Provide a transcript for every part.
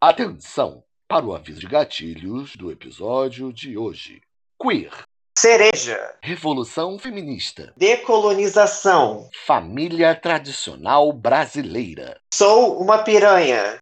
Atenção para o aviso de gatilhos do episódio de hoje. Queer. Cereja. Revolução feminista. Decolonização. Família tradicional brasileira. Sou uma piranha.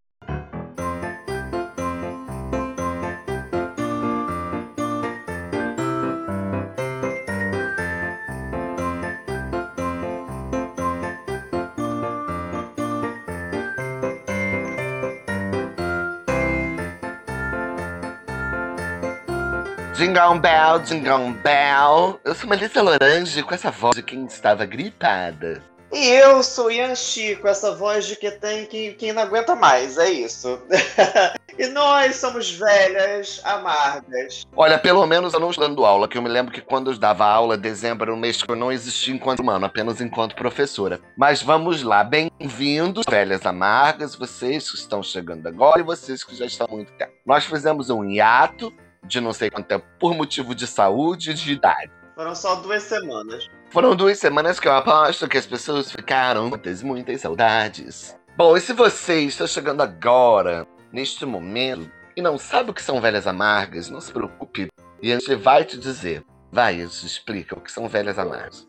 Jingle bell, jingle bell. Eu sou Melissa Lorange com essa voz de quem estava gripada. E eu sou Yanxi, com essa voz de que tem quem, quem não aguenta mais, é isso. e nós somos velhas amargas. Olha, pelo menos eu não estou dando aula, que eu me lembro que quando eu dava aula, dezembro era um mês que eu não existia enquanto humano, apenas enquanto professora. Mas vamos lá, bem-vindos, velhas amargas, vocês que estão chegando agora e vocês que já estão há muito tempo. Nós fizemos um hiato de não sei quanto tempo por motivo de saúde e de idade. Foram só duas semanas. Foram duas semanas que eu aposto que as pessoas ficaram muitas, muitas saudades. Bom, e se você está chegando agora, neste momento, e não sabe o que são velhas amargas, não se preocupe. E a gente vai te dizer. Vai, a gente explica o que são velhas amargas.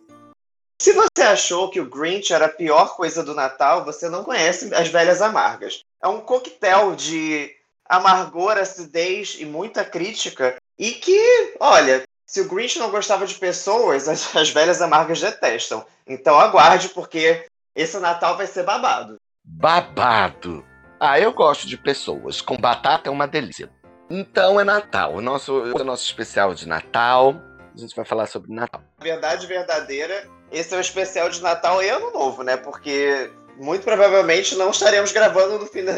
Se você achou que o Grinch era a pior coisa do Natal, você não conhece as velhas amargas. É um coquetel de amargor, acidez e muita crítica. E que, olha, se o Grinch não gostava de pessoas, as, as velhas amargas detestam. Então aguarde, porque esse Natal vai ser babado. Babado! Ah, eu gosto de pessoas. Com batata é uma delícia. Então é Natal. O nosso, o nosso especial de Natal. A gente vai falar sobre Natal. Verdade verdadeira, esse é o especial de Natal e Ano Novo, né? Porque muito provavelmente não estaremos gravando no fim da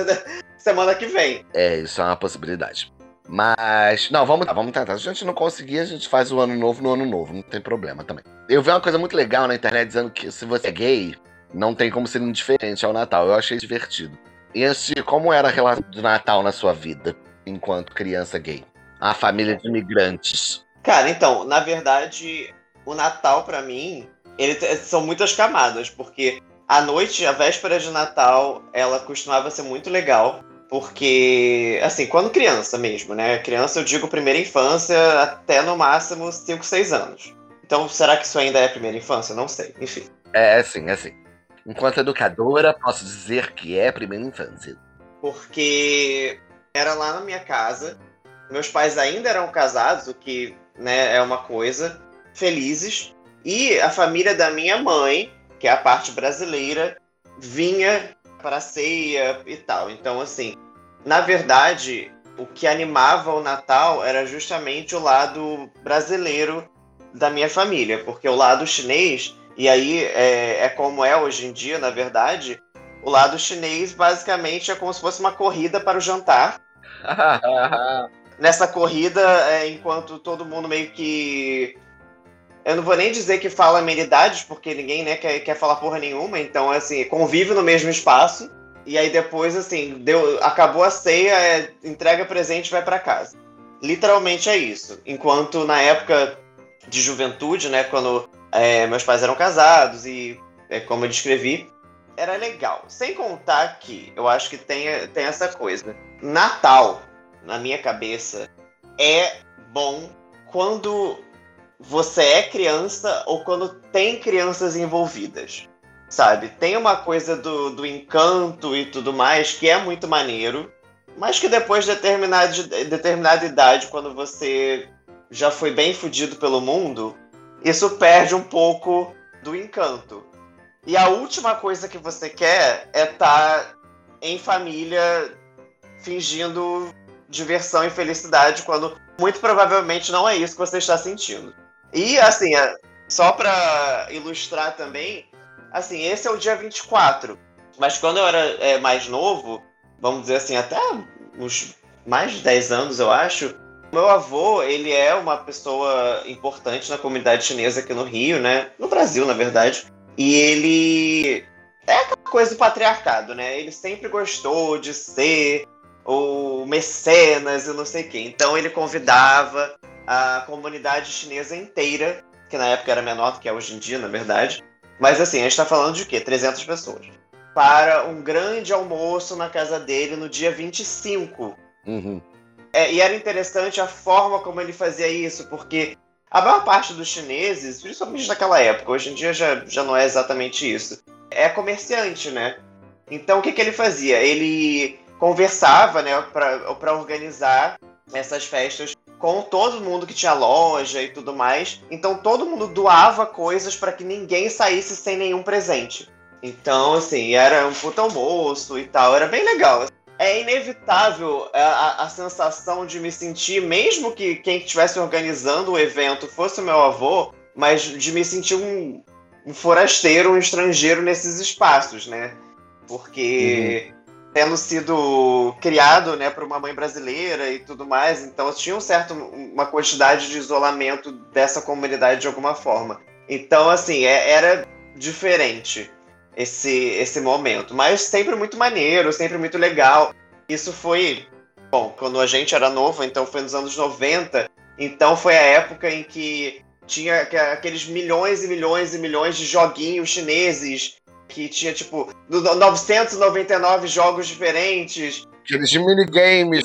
semana que vem. É, isso é uma possibilidade. Mas, não, vamos, vamos tentar. Se a gente não conseguir, a gente faz o ano novo no ano novo, não tem problema também. Eu vi uma coisa muito legal na internet dizendo que se você é gay, não tem como ser indiferente ao Natal. Eu achei divertido. E assim, como era a relação do Natal na sua vida, enquanto criança gay? A família de imigrantes. Cara, então, na verdade, o Natal para mim, ele são muitas camadas, porque a noite, a véspera de Natal, ela costumava ser muito legal. Porque, assim, quando criança mesmo, né? Criança, eu digo primeira infância até no máximo 5, 6 anos. Então, será que isso ainda é primeira infância? Não sei, enfim. É, é sim, é sim. Enquanto educadora, posso dizer que é primeira infância. Porque era lá na minha casa, meus pais ainda eram casados, o que né, é uma coisa, felizes. E a família da minha mãe, que é a parte brasileira, vinha para a ceia e tal. Então, assim, na verdade, o que animava o Natal era justamente o lado brasileiro da minha família, porque o lado chinês, e aí é, é como é hoje em dia, na verdade, o lado chinês basicamente é como se fosse uma corrida para o jantar. Nessa corrida, é, enquanto todo mundo meio que eu não vou nem dizer que fala amenidades, porque ninguém né, quer, quer falar porra nenhuma. Então, assim, convive no mesmo espaço. E aí depois, assim, deu, acabou a ceia, é, entrega presente vai para casa. Literalmente é isso. Enquanto na época de juventude, né, quando é, meus pais eram casados e, é, como eu descrevi, era legal. Sem contar que eu acho que tem, tem essa coisa. Natal, na minha cabeça, é bom quando você é criança ou quando tem crianças envolvidas. Sabe? Tem uma coisa do, do encanto e tudo mais que é muito maneiro, mas que depois de determinada, de determinada idade, quando você já foi bem fudido pelo mundo, isso perde um pouco do encanto. E a última coisa que você quer é estar tá em família fingindo diversão e felicidade quando muito provavelmente não é isso que você está sentindo. E assim, só para ilustrar também, assim, esse é o dia 24. Mas quando eu era é, mais novo, vamos dizer assim, até uns mais de 10 anos, eu acho, meu avô, ele é uma pessoa importante na comunidade chinesa aqui no Rio, né? No Brasil, na verdade. E ele é aquela coisa do patriarcado, né? Ele sempre gostou de ser o mecenas e não sei quem. Então ele convidava a comunidade chinesa inteira, que na época era menor do que é hoje em dia, na verdade. Mas assim, a gente está falando de quê? 300 pessoas. para um grande almoço na casa dele no dia 25. Uhum. É, e era interessante a forma como ele fazia isso, porque a maior parte dos chineses, principalmente naquela época, hoje em dia já, já não é exatamente isso, é comerciante, né? Então o que, que ele fazia? Ele conversava, né, para organizar essas festas com todo mundo que tinha loja e tudo mais. Então todo mundo doava coisas para que ninguém saísse sem nenhum presente. Então, assim, era um puta almoço e tal, era bem legal. É inevitável a, a, sensação de me sentir, mesmo que quem estivesse organizando o evento fosse o meu avô, mas de me sentir um, um forasteiro, um estrangeiro nesses espaços, né? Porque uhum tendo sido criado, né, por uma mãe brasileira e tudo mais, então tinha um certo uma quantidade de isolamento dessa comunidade de alguma forma. Então, assim, é, era diferente esse esse momento, mas sempre muito maneiro, sempre muito legal. Isso foi, bom, quando a gente era novo, então foi nos anos 90, então foi a época em que tinha aqueles milhões e milhões e milhões de joguinhos chineses que tinha, tipo, 999 jogos diferentes. Aqueles minigames.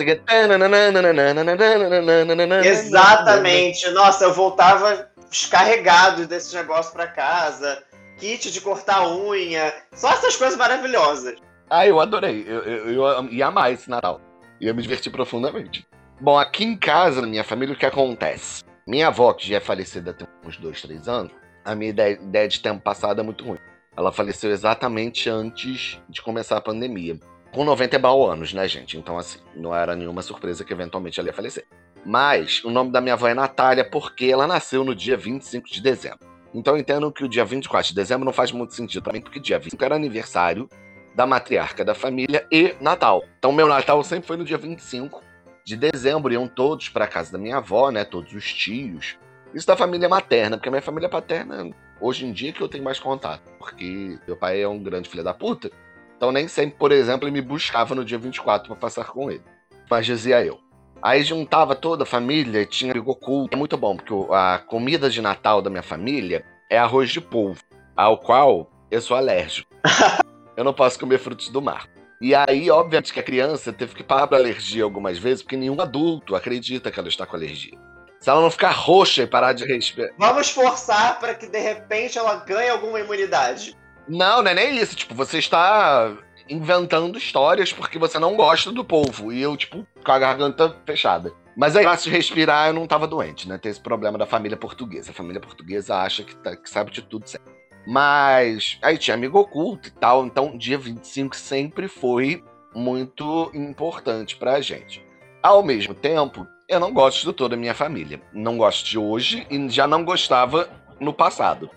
Exatamente. Nossa, eu voltava descarregado desse negócio pra casa. Kit de cortar unha. Só essas coisas maravilhosas. Ah, eu adorei. Eu, eu, eu ia amar esse Natal. Ia me divertir profundamente. Bom, aqui em casa, na minha família, o que acontece? Minha avó, que já é falecida há uns dois, três anos, a minha ideia, ideia de tempo passado é muito ruim. Ela faleceu exatamente antes de começar a pandemia. Com 90 anos, né, gente? Então, assim, não era nenhuma surpresa que eventualmente ela ia falecer. Mas o nome da minha avó é Natália porque ela nasceu no dia 25 de dezembro. Então entendo que o dia 24 de dezembro não faz muito sentido também, porque dia 25 era aniversário da matriarca da família e Natal. Então meu Natal sempre foi no dia 25 de dezembro, iam todos para casa da minha avó, né, todos os tios. Isso da família materna, porque a minha família paterna hoje em dia que eu tenho mais contato, porque meu pai é um grande filho da puta. Então nem sempre, por exemplo, ele me buscava no dia 24 para passar com ele. Mas dizia eu. Aí juntava toda a família, tinha Goku. É muito bom, porque a comida de Natal da minha família é arroz de polvo, ao qual eu sou alérgico. eu não posso comer frutos do mar. E aí, obviamente, que a criança teve que parar para alergia algumas vezes, porque nenhum adulto acredita que ela está com alergia. Se ela não ficar roxa e parar de respirar. Vamos forçar para que de repente ela ganhe alguma imunidade. Não, não é nem isso. Tipo, você está inventando histórias porque você não gosta do povo. E eu, tipo, com a garganta fechada. Mas aí, fácil de respirar, eu não tava doente, né? Tem esse problema da família portuguesa. A família portuguesa acha que, tá, que sabe de tudo certo. Mas aí tinha amigo oculto e tal. Então, dia 25 sempre foi muito importante pra gente. Ao mesmo tempo, eu não gosto de toda a minha família. Não gosto de hoje e já não gostava no passado.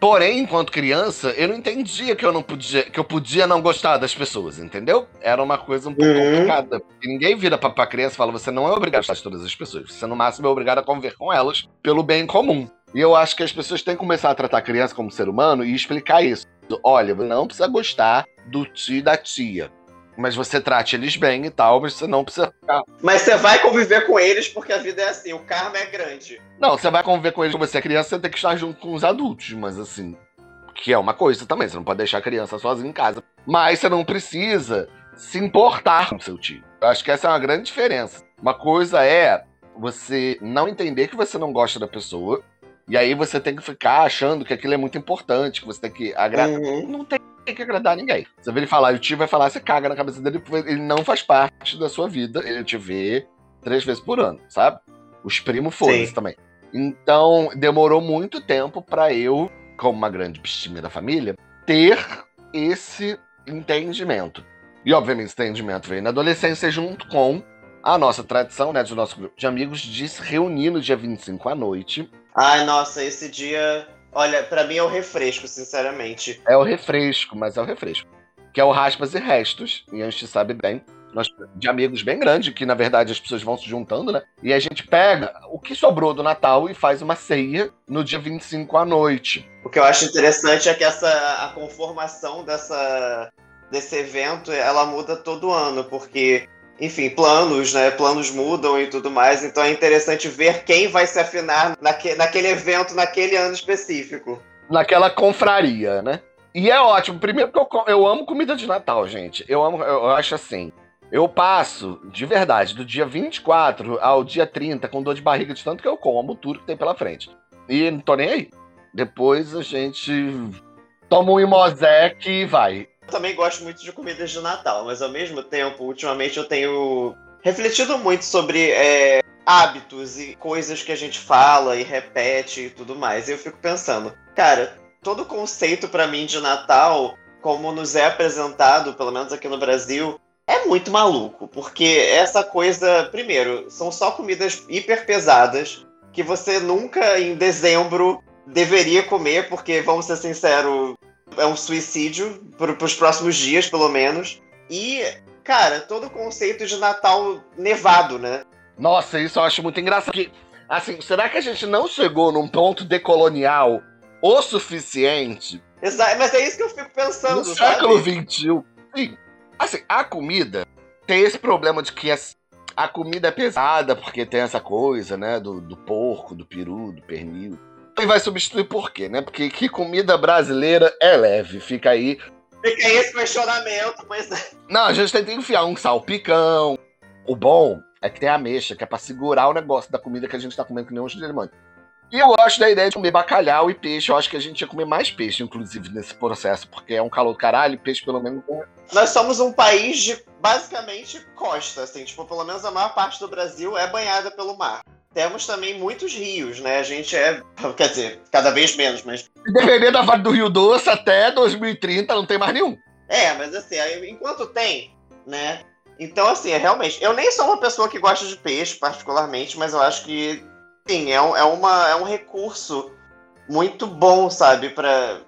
Porém, enquanto criança, eu não entendia que eu não podia, que eu podia não gostar das pessoas, entendeu? Era uma coisa um pouco uhum. complicada. E ninguém vira pra, pra criança e fala: você não é obrigado a gostar de todas as pessoas. Você, no máximo, é obrigado a conviver com elas pelo bem comum. E eu acho que as pessoas têm que começar a tratar a criança como ser humano e explicar isso. Olha, não precisa gostar do tio e da tia mas você trate eles bem e tal, mas você não precisa ficar. Mas você vai conviver com eles porque a vida é assim, o karma é grande. Não, você vai conviver com eles quando você é criança, você tem que estar junto com os adultos, mas assim. Que é uma coisa também, você não pode deixar a criança sozinha em casa. Mas você não precisa se importar com seu tio. Eu acho que essa é uma grande diferença. Uma coisa é você não entender que você não gosta da pessoa, e aí você tem que ficar achando que aquilo é muito importante, que você tem que agradar. Uhum. Não tem tem que agradar ninguém. Você vê ele falar, e o tio vai falar, você caga na cabeça dele, ele não faz parte da sua vida, ele te vê três vezes por ano, sabe? Os primos foram também. Então, demorou muito tempo para eu, como uma grande bichinha da família, ter esse entendimento. E, obviamente, esse entendimento veio na adolescência junto com a nossa tradição, né, do nosso grupo de amigos, de se reunir no dia 25 à noite. Ai, nossa, esse dia Olha, para mim é o refresco, sinceramente. É o refresco, mas é o refresco. Que é o raspas e restos, e a gente sabe bem. Nós, de amigos bem grandes, que na verdade as pessoas vão se juntando, né? E a gente pega o que sobrou do Natal e faz uma ceia no dia 25 à noite. O que eu acho interessante é que essa a conformação dessa, desse evento ela muda todo ano, porque enfim, planos, né? Planos mudam e tudo mais, então é interessante ver quem vai se afinar naque, naquele evento, naquele ano específico. Naquela confraria, né? E é ótimo. Primeiro porque eu, eu amo comida de Natal, gente. Eu amo, eu, eu acho assim. Eu passo, de verdade, do dia 24 ao dia 30 com dor de barriga de tanto que eu como tudo que tem pela frente. E não tô nem aí. Depois a gente toma um imosec e vai. Também gosto muito de comidas de Natal, mas ao mesmo tempo, ultimamente eu tenho refletido muito sobre é, hábitos e coisas que a gente fala e repete e tudo mais. E eu fico pensando, cara, todo conceito para mim de Natal, como nos é apresentado, pelo menos aqui no Brasil, é muito maluco, porque essa coisa, primeiro, são só comidas hiper pesadas que você nunca em dezembro deveria comer, porque vamos ser sinceros, é um suicídio para os próximos dias, pelo menos. E, cara, todo o conceito de Natal nevado, né? Nossa, isso eu acho muito engraçado. Que, assim, será que a gente não chegou num ponto decolonial o suficiente? Exato, mas é isso que eu fico pensando. No sabe? século XXI. Sim. Assim, a comida tem esse problema de que a comida é pesada, porque tem essa coisa, né? Do, do porco, do peru, do pernil. E vai substituir por quê, né? Porque que comida brasileira é leve. Fica aí. Fica aí esse questionamento, é. Não, a gente tem que enfiar um salpicão. O bom é que tem a mexa, que é pra segurar o negócio da comida que a gente tá comendo que nem um. E eu gosto da ideia de comer bacalhau e peixe. Eu acho que a gente ia comer mais peixe, inclusive, nesse processo, porque é um calor do caralho, e peixe pelo menos. É Nós somos um país de basicamente costa, assim, tipo, pelo menos a maior parte do Brasil é banhada pelo mar. Temos também muitos rios, né? A gente é, quer dizer, cada vez menos, mas. Dependendo da Vale do Rio Doce, até 2030 não tem mais nenhum. É, mas assim, enquanto tem, né? Então, assim, é realmente. Eu nem sou uma pessoa que gosta de peixe, particularmente, mas eu acho que sim, é um, é, uma, é um recurso muito bom, sabe, pra,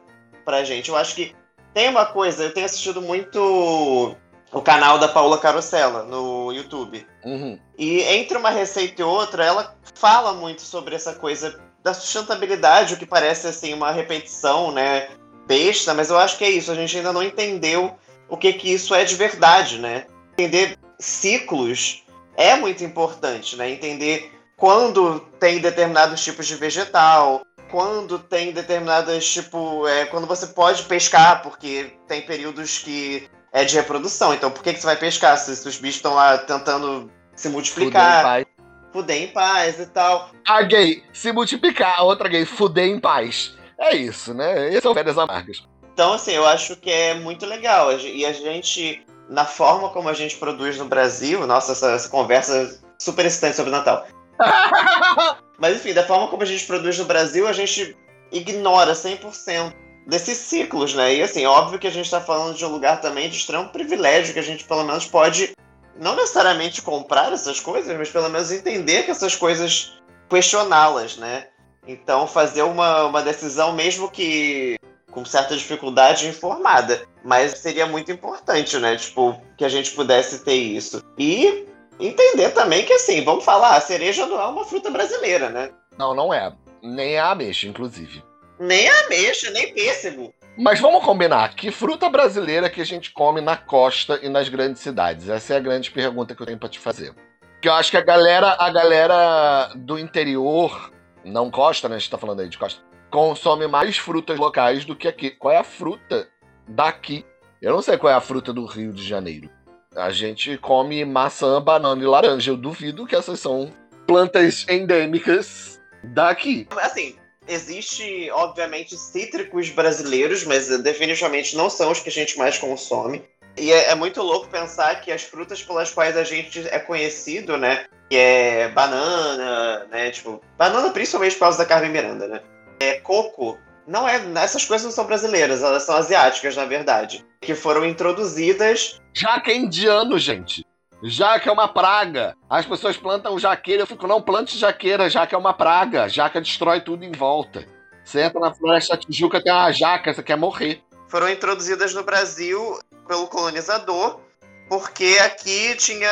pra gente. Eu acho que tem uma coisa, eu tenho assistido muito o canal da Paula Carosella no YouTube. Uhum. E entre uma receita e outra, ela fala muito sobre essa coisa da sustentabilidade, o que parece assim uma repetição, né, besta, mas eu acho que é isso, a gente ainda não entendeu o que que isso é de verdade, né? Entender ciclos é muito importante, né? Entender quando tem determinados tipos de vegetal, quando tem determinadas, tipo, é, quando você pode pescar, porque tem períodos que é de reprodução. Então, por que, que você vai pescar se, os bichos estão lá tentando se multiplicar? Fuder em paz e tal. A gay se multiplicar, a outra gay fuder em paz. É isso, né? Essas são férias amargas. Então, assim, eu acho que é muito legal. E a gente, na forma como a gente produz no Brasil, nossa, essa, essa conversa super excitante sobre Natal. Mas enfim, da forma como a gente produz no Brasil, a gente ignora 100% desses ciclos, né? E assim, óbvio que a gente está falando de um lugar também de extremo privilégio, que a gente pelo menos pode não necessariamente comprar essas coisas, mas pelo menos entender que essas coisas, questioná-las, né? Então fazer uma, uma decisão, mesmo que com certa dificuldade informada. Mas seria muito importante, né? Tipo, que a gente pudesse ter isso. E entender também que, assim, vamos falar, a cereja não é uma fruta brasileira, né? Não, não é. Nem a ameixa, inclusive. Nem ameixa, nem pêssego. Mas vamos combinar, que fruta brasileira que a gente come na costa e nas grandes cidades? Essa é a grande pergunta que eu tenho para te fazer. Que eu acho que a galera, a galera do interior, não costa, né? A gente tá falando aí de costa, consome mais frutas locais do que aqui. Qual é a fruta daqui? Eu não sei qual é a fruta do Rio de Janeiro. A gente come maçã, banana e laranja. Eu duvido que essas são plantas endêmicas daqui. Assim, existe, obviamente, cítricos brasileiros, mas definitivamente não são os que a gente mais consome. E é, é, muito louco pensar que as frutas pelas quais a gente é conhecido, né? Que é banana, né? Tipo, banana principalmente por causa da Carmen Miranda, né? É coco. Não é. Essas coisas não são brasileiras, elas são asiáticas, na verdade. Que foram introduzidas. Jaca é indiano, gente. Jaca é uma praga. As pessoas plantam jaqueira. Eu fico, não plante jaqueira, jaca é uma praga. Jaca destrói tudo em volta. Você entra na floresta Tijuca, tem uma jaca, você quer morrer. Foram introduzidas no Brasil pelo colonizador, porque aqui tinha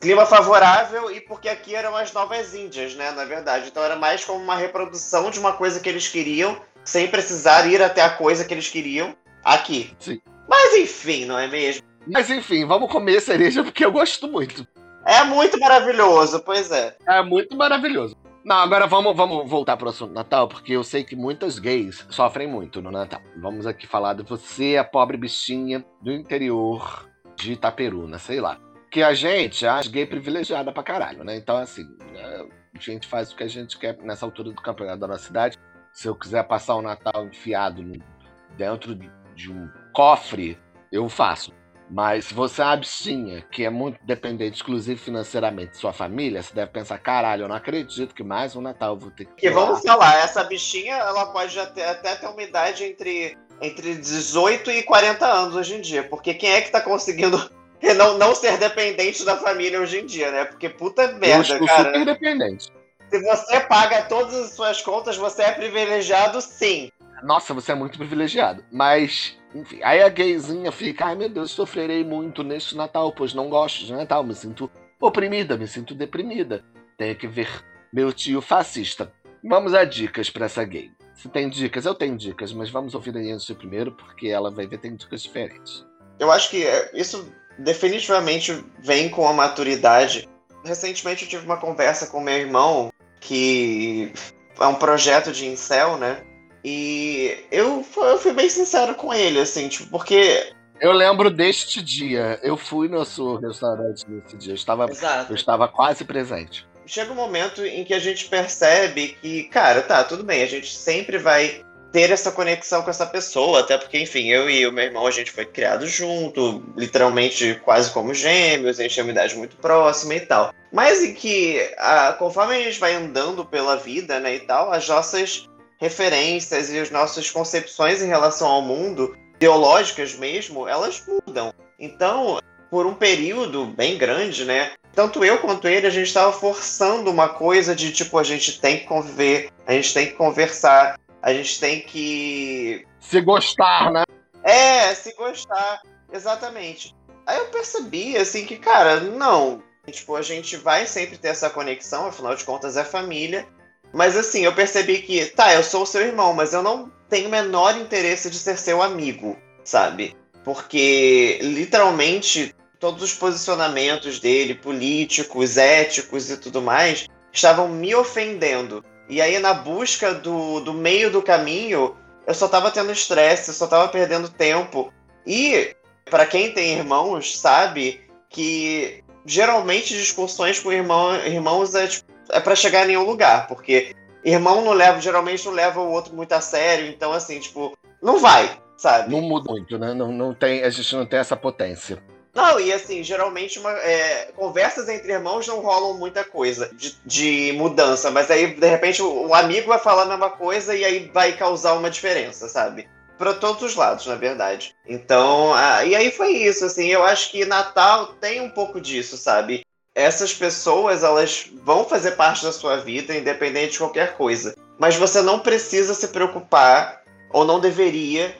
clima favorável e porque aqui eram as novas Índias, né? Na verdade. Então era mais como uma reprodução de uma coisa que eles queriam, sem precisar ir até a coisa que eles queriam aqui. Sim. Mas enfim, não é mesmo? Mas enfim, vamos comer cereja porque eu gosto muito. É muito maravilhoso, pois é. É muito maravilhoso. Não, agora vamos, vamos voltar pro assunto Natal, porque eu sei que muitas gays sofrem muito no Natal. Vamos aqui falar de você, a pobre bichinha do interior de Itaperuna, sei lá. Que a gente acha gay privilegiada pra caralho, né? Então, assim, é, a gente faz o que a gente quer nessa altura do campeonato da nossa cidade. Se eu quiser passar o Natal enfiado dentro de um cofre, eu faço. Mas se você é uma bichinha que é muito dependente, exclusivo financeiramente de sua família, você deve pensar, caralho, eu não acredito que mais um Natal eu vou ter que. Que vamos falar, essa bichinha, ela pode até, até ter uma idade entre, entre 18 e 40 anos hoje em dia. Porque quem é que tá conseguindo não, não ser dependente da família hoje em dia, né? Porque puta merda, eu cara. super dependente. Se você paga todas as suas contas, você é privilegiado sim. Nossa, você é muito privilegiado. Mas enfim, aí a gayzinha fica, ai meu Deus, sofrerei muito neste Natal, pois não gosto de Natal, me sinto oprimida, me sinto deprimida. Tenho que ver meu tio fascista. Vamos a dicas para essa gay. Se tem dicas, eu tenho dicas, mas vamos ouvir a Yancy primeiro, porque ela vai ver tem dicas diferentes. Eu acho que é, isso definitivamente vem com a maturidade. Recentemente eu tive uma conversa com meu irmão, que é um projeto de incel, né? E eu, eu fui bem sincero com ele, assim, tipo, porque. Eu lembro deste dia. Eu fui no seu restaurante nesse dia. Eu estava, Exato. eu estava quase presente. Chega um momento em que a gente percebe que, cara, tá, tudo bem, a gente sempre vai ter essa conexão com essa pessoa, até porque, enfim, eu e o meu irmão, a gente foi criado junto, literalmente quase como gêmeos, a gente tem uma idade muito próxima e tal. Mas em que, a, conforme a gente vai andando pela vida, né, e tal, as nossas referências e as nossas concepções em relação ao mundo, teológicas mesmo, elas mudam. Então, por um período bem grande, né? Tanto eu quanto ele, a gente estava forçando uma coisa de tipo, a gente tem que conviver, a gente tem que conversar, a gente tem que. Se gostar, né? É, se gostar, exatamente. Aí eu percebi, assim, que, cara, não. Tipo, a gente vai sempre ter essa conexão, afinal de contas é família. Mas assim, eu percebi que, tá, eu sou seu irmão, mas eu não tenho o menor interesse de ser seu amigo, sabe? Porque, literalmente, todos os posicionamentos dele, políticos, éticos e tudo mais, estavam me ofendendo. E aí, na busca do, do meio do caminho, eu só tava tendo estresse, eu só tava perdendo tempo. E, para quem tem irmãos, sabe que geralmente discussões com irmão, irmãos é tipo, é para chegar em nenhum lugar, porque irmão não leva, geralmente não leva o outro muito a sério, então assim, tipo, não vai, sabe? Não muda muito, né? Não, não tem, a gente não tem essa potência. Não, e assim, geralmente uma, é, conversas entre irmãos não rolam muita coisa de, de, mudança, mas aí, de repente, o, o, amigo vai falar a mesma coisa e aí vai causar uma diferença, sabe? Para todos os lados, na verdade. Então, ah, e aí foi isso, assim, eu acho que Natal tem um pouco disso, sabe? Essas pessoas elas vão fazer parte da sua vida, independente de qualquer coisa. Mas você não precisa se preocupar, ou não deveria,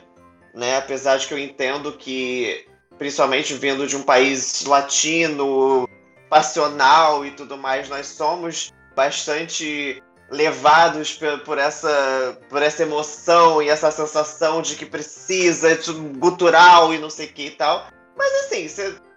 né? Apesar de que eu entendo que, principalmente vindo de um país latino, passional e tudo mais, nós somos bastante levados por essa, por essa emoção e essa sensação de que precisa, de gutural e não sei o que e tal. Mas assim,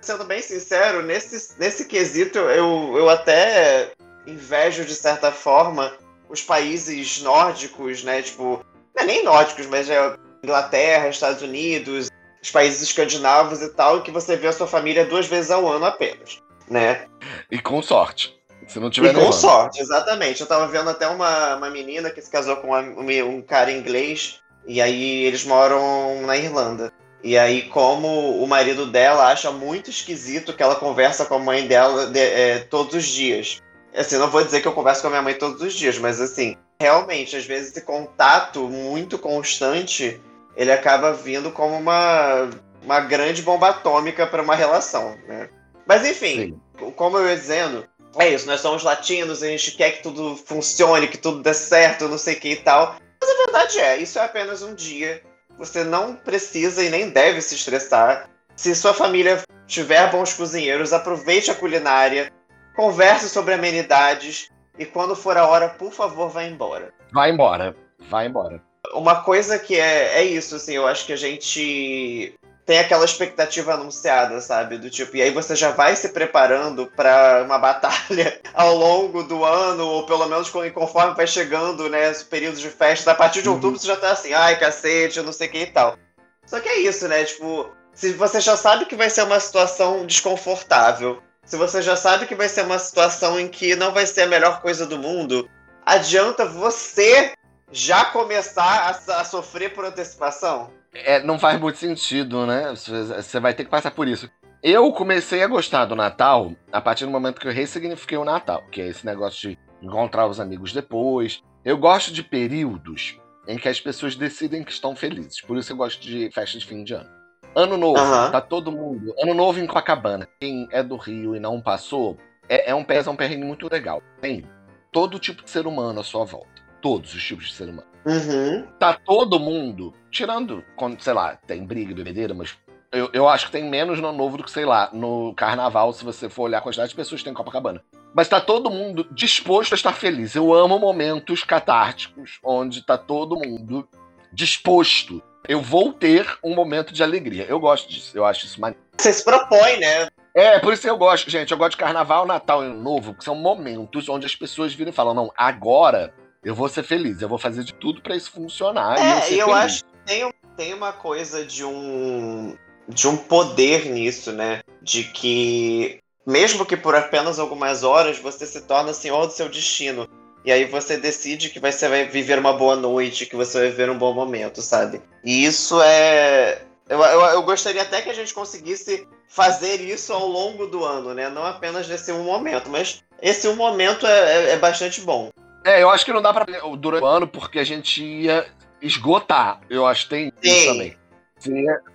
sendo bem sincero, nesse, nesse quesito eu, eu até invejo de certa forma os países nórdicos, né? Tipo, não é nem nórdicos, mas é Inglaterra, Estados Unidos, os países escandinavos e tal, que você vê a sua família duas vezes ao ano apenas, né? E com sorte. Se não tiver e com sorte, exatamente. Eu tava vendo até uma, uma menina que se casou com um, um cara inglês, e aí eles moram na Irlanda. E aí, como o marido dela acha muito esquisito que ela conversa com a mãe dela de, é, todos os dias. Assim, não vou dizer que eu converso com a minha mãe todos os dias, mas assim, realmente, às vezes esse contato muito constante, ele acaba vindo como uma, uma grande bomba atômica para uma relação, né? Mas enfim, Sim. como eu ia dizendo, é isso, nós somos latinos, a gente quer que tudo funcione, que tudo dê certo, não sei o que e tal. Mas a verdade é, isso é apenas um dia você não precisa e nem deve se estressar. Se sua família tiver bons cozinheiros, aproveite a culinária, converse sobre amenidades e quando for a hora, por favor, vá embora. Vai embora, vai embora. Uma coisa que é, é isso, assim, eu acho que a gente tem aquela expectativa anunciada, sabe? Do tipo, e aí você já vai se preparando para uma batalha ao longo do ano, ou pelo menos conforme vai chegando, né, os períodos de festa. A partir de uhum. outubro você já tá assim, ai, cacete, não sei o que e tal. Só que é isso, né? Tipo, se você já sabe que vai ser uma situação desconfortável, se você já sabe que vai ser uma situação em que não vai ser a melhor coisa do mundo, adianta você já começar a, a sofrer por antecipação? É, não faz muito sentido, né? Você vai ter que passar por isso. Eu comecei a gostar do Natal a partir do momento que eu ressignifiquei o Natal, que é esse negócio de encontrar os amigos depois. Eu gosto de períodos em que as pessoas decidem que estão felizes. Por isso eu gosto de festa de fim de ano. Ano novo, uhum. tá todo mundo. Ano novo em Copacabana. Quem é do Rio e não passou, é, é um, é um perrengue muito legal. Tem todo tipo de ser humano à sua volta. Todos os tipos de ser humano. Uhum. Tá todo mundo, tirando quando, sei lá, tem briga, bebedeira, mas eu, eu acho que tem menos no novo do que, sei lá, no carnaval, se você for olhar a quantidade de pessoas que tem em Copacabana. Mas tá todo mundo disposto a estar feliz. Eu amo momentos catárticos, onde tá todo mundo disposto. Eu vou ter um momento de alegria. Eu gosto disso, eu acho isso maneiro. Você se propõe, né? É, por isso eu gosto, gente. Eu gosto de carnaval, Natal e Ano Novo, que são momentos onde as pessoas viram e falam: não, agora eu vou ser feliz, eu vou fazer de tudo para isso funcionar. É, e eu, eu acho que tem, tem uma coisa de um de um poder nisso, né? De que mesmo que por apenas algumas horas você se torna senhor do seu destino. E aí você decide que você vai viver uma boa noite, que você vai viver um bom momento, sabe? E isso é. Eu, eu, eu gostaria até que a gente conseguisse fazer isso ao longo do ano, né? Não apenas nesse um momento, mas esse um momento é, é, é bastante bom. É, eu acho que não dá pra durante o ano, porque a gente ia esgotar. Eu acho que tem Sim. isso também.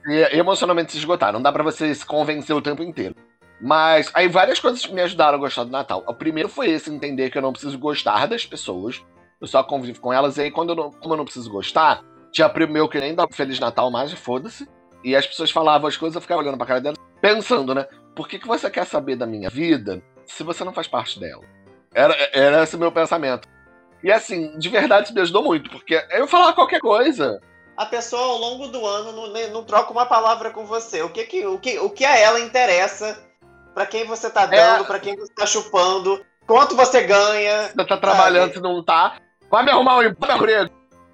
Ia, emocionalmente se esgotar. Não dá para você se convencer o tempo inteiro. Mas aí várias coisas me ajudaram a gostar do Natal. O primeiro foi esse, entender que eu não preciso gostar das pessoas. Eu só convivo com elas. E aí, quando eu não, como eu não preciso gostar, tinha primo meu que nem dá Feliz Natal mais, foda-se. E as pessoas falavam as coisas, eu ficava olhando pra cara dela, pensando, né? Por que, que você quer saber da minha vida se você não faz parte dela? Era, era esse o meu pensamento. E assim, de verdade isso me ajudou muito, porque eu falar qualquer coisa. A pessoa ao longo do ano não, não troca uma palavra com você. O que, que, o que, o que a ela interessa para quem você tá dando, é... para quem você tá chupando, quanto você ganha. Você tá trabalhando, se não tá. Vai me arrumar um emprego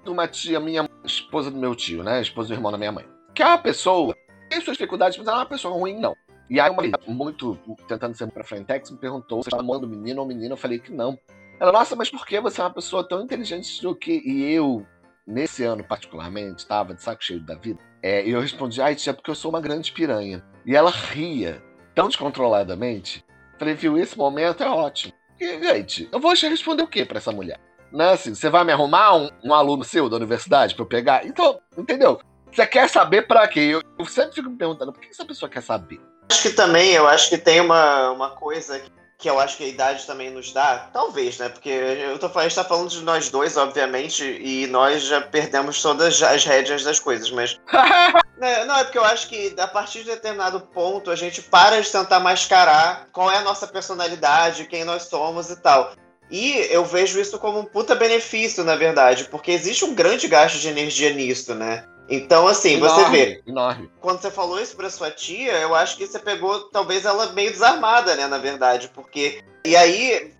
uma tia, minha esposa do meu tio, né? Esposa do irmão da minha mãe. Que é uma pessoa, tem suas dificuldades, mas ela é uma pessoa ruim, não. E aí, uma muito tentando ser pra Frentex, me perguntou se estava amando menino ou menina. Eu falei que não. Ela, nossa, mas por que você é uma pessoa tão inteligente do que. E eu, nesse ano particularmente, estava de saco cheio da vida. É, e eu respondi, ai, tia, porque eu sou uma grande piranha. E ela ria tão descontroladamente. Falei, viu, esse momento é ótimo. E, gente, eu vou responder o que para essa mulher? Não é assim, você vai me arrumar um, um aluno seu da universidade para eu pegar? Então, entendeu? Você quer saber para quê? Eu, eu, sempre fico me perguntando, por que essa pessoa quer saber? Acho que também, eu acho que tem uma, uma coisa que que eu acho que a idade também nos dá, talvez, né? Porque eu tô, a gente tá falando de nós dois, obviamente, e nós já perdemos todas as rédeas das coisas, mas. Né, não, é porque eu acho que a partir de determinado ponto a gente para de tentar mascarar qual é a nossa personalidade, quem nós somos e tal. E eu vejo isso como um puta benefício, na verdade, porque existe um grande gasto de energia nisso, né? Então, assim, enorme, você vê. Enorme. Quando você falou isso pra sua tia, eu acho que você pegou, talvez, ela meio desarmada, né, na verdade. Porque. E aí,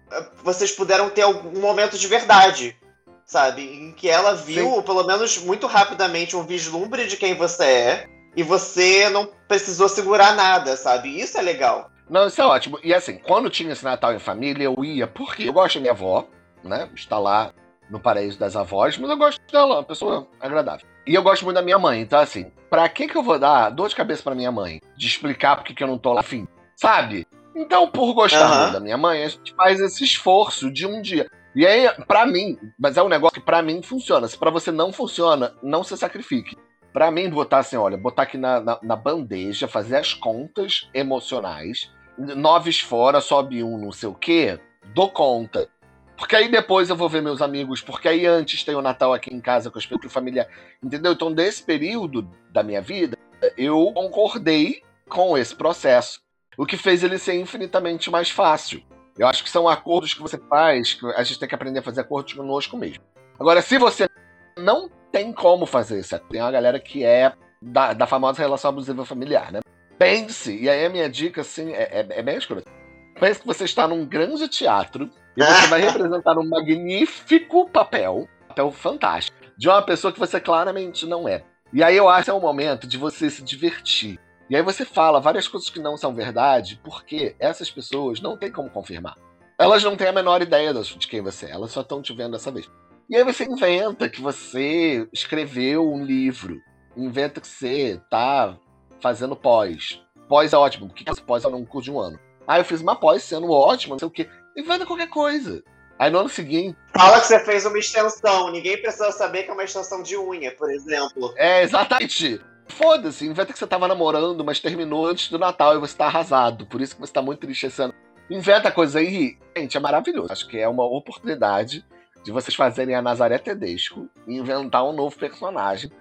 vocês puderam ter algum momento de verdade, sabe? Em que ela viu, Sim. pelo menos muito rapidamente, um vislumbre de quem você é. E você não precisou segurar nada, sabe? Isso é legal. Não, isso é ótimo. E assim, quando tinha esse Natal em família, eu ia, porque eu gosto da minha avó, né? Está lá no paraíso das avós, mas eu gosto dela, uma pessoa agradável. E eu gosto muito da minha mãe, então assim, pra que que eu vou dar dor de cabeça pra minha mãe? De explicar porque que eu não tô lá afim, sabe? Então, por gostar uhum. muito da minha mãe, a gente faz esse esforço de um dia. E aí, pra mim, mas é um negócio que pra mim funciona. Se pra você não funciona, não se sacrifique. Pra mim, botar assim, olha, botar aqui na, na, na bandeja, fazer as contas emocionais, noves fora, sobe um, não sei o quê, dou conta. Porque aí depois eu vou ver meus amigos, porque aí antes tem o Natal aqui em casa com o espírito familiar. Entendeu? Então, desse período da minha vida, eu concordei com esse processo. O que fez ele ser infinitamente mais fácil. Eu acho que são acordos que você faz, que a gente tem que aprender a fazer acordos conosco mesmo. Agora, se você não tem como fazer isso, tem uma galera que é da, da famosa relação abusiva familiar, né? Pense, e aí a minha dica, assim, é, é, é bem escura. Pense que você está num grande teatro e você vai representar um magnífico papel, papel fantástico, de uma pessoa que você claramente não é. E aí eu acho que é o momento de você se divertir. E aí você fala várias coisas que não são verdade, porque essas pessoas não têm como confirmar. Elas não têm a menor ideia de quem você é, elas só estão te vendo dessa vez. E aí você inventa que você escreveu um livro, inventa que você tá fazendo pós. Pós é ótimo, o que é pós é um curso de um ano? Ah, eu fiz uma pós sendo ótimo, não sei o quê. Inventa qualquer coisa. Aí no ano seguinte. Fala que você fez uma extensão. Ninguém precisa saber que é uma extensão de unha, por exemplo. É, exatamente. Foda-se, inventa que você tava namorando, mas terminou antes do Natal e você tá arrasado. Por isso que você tá muito triste esse ano. Inventa coisa aí. Gente, é maravilhoso. Acho que é uma oportunidade de vocês fazerem a Nazaré Tedesco e inventar um novo personagem.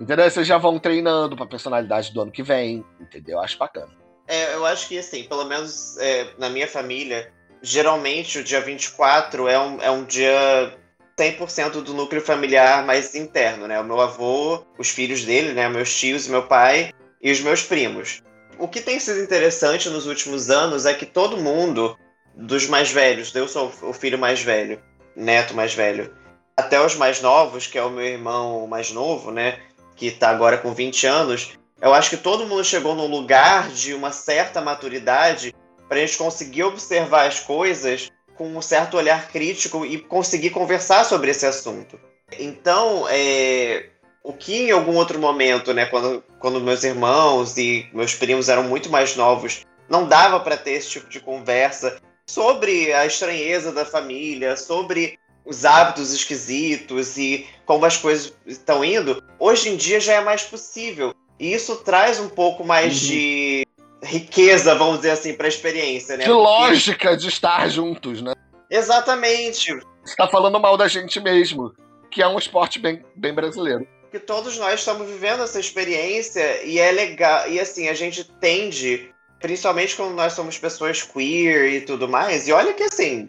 Entendeu? Vocês já vão treinando pra personalidade do ano que vem. Entendeu? Acho bacana. É, eu acho que, assim, pelo menos é, na minha família, geralmente o dia 24 é um, é um dia 100% do núcleo familiar mais interno, né? O meu avô, os filhos dele, né? Meus tios meu pai e os meus primos. O que tem sido interessante nos últimos anos é que todo mundo, dos mais velhos, eu sou o filho mais velho, neto mais velho, até os mais novos, que é o meu irmão mais novo, né? Que tá agora com 20 anos, eu acho que todo mundo chegou num lugar de uma certa maturidade para a gente conseguir observar as coisas com um certo olhar crítico e conseguir conversar sobre esse assunto. Então, é, o que em algum outro momento, né, quando, quando meus irmãos e meus primos eram muito mais novos, não dava para ter esse tipo de conversa sobre a estranheza da família, sobre os hábitos esquisitos e como as coisas estão indo, hoje em dia já é mais possível. E isso traz um pouco mais uhum. de riqueza, vamos dizer assim, para a experiência, né? De Porque... lógica de estar juntos, né? Exatamente. Você tá falando mal da gente mesmo, que é um esporte bem, bem brasileiro. Que todos nós estamos vivendo essa experiência e é legal. E assim, a gente tende, principalmente quando nós somos pessoas queer e tudo mais, e olha que assim,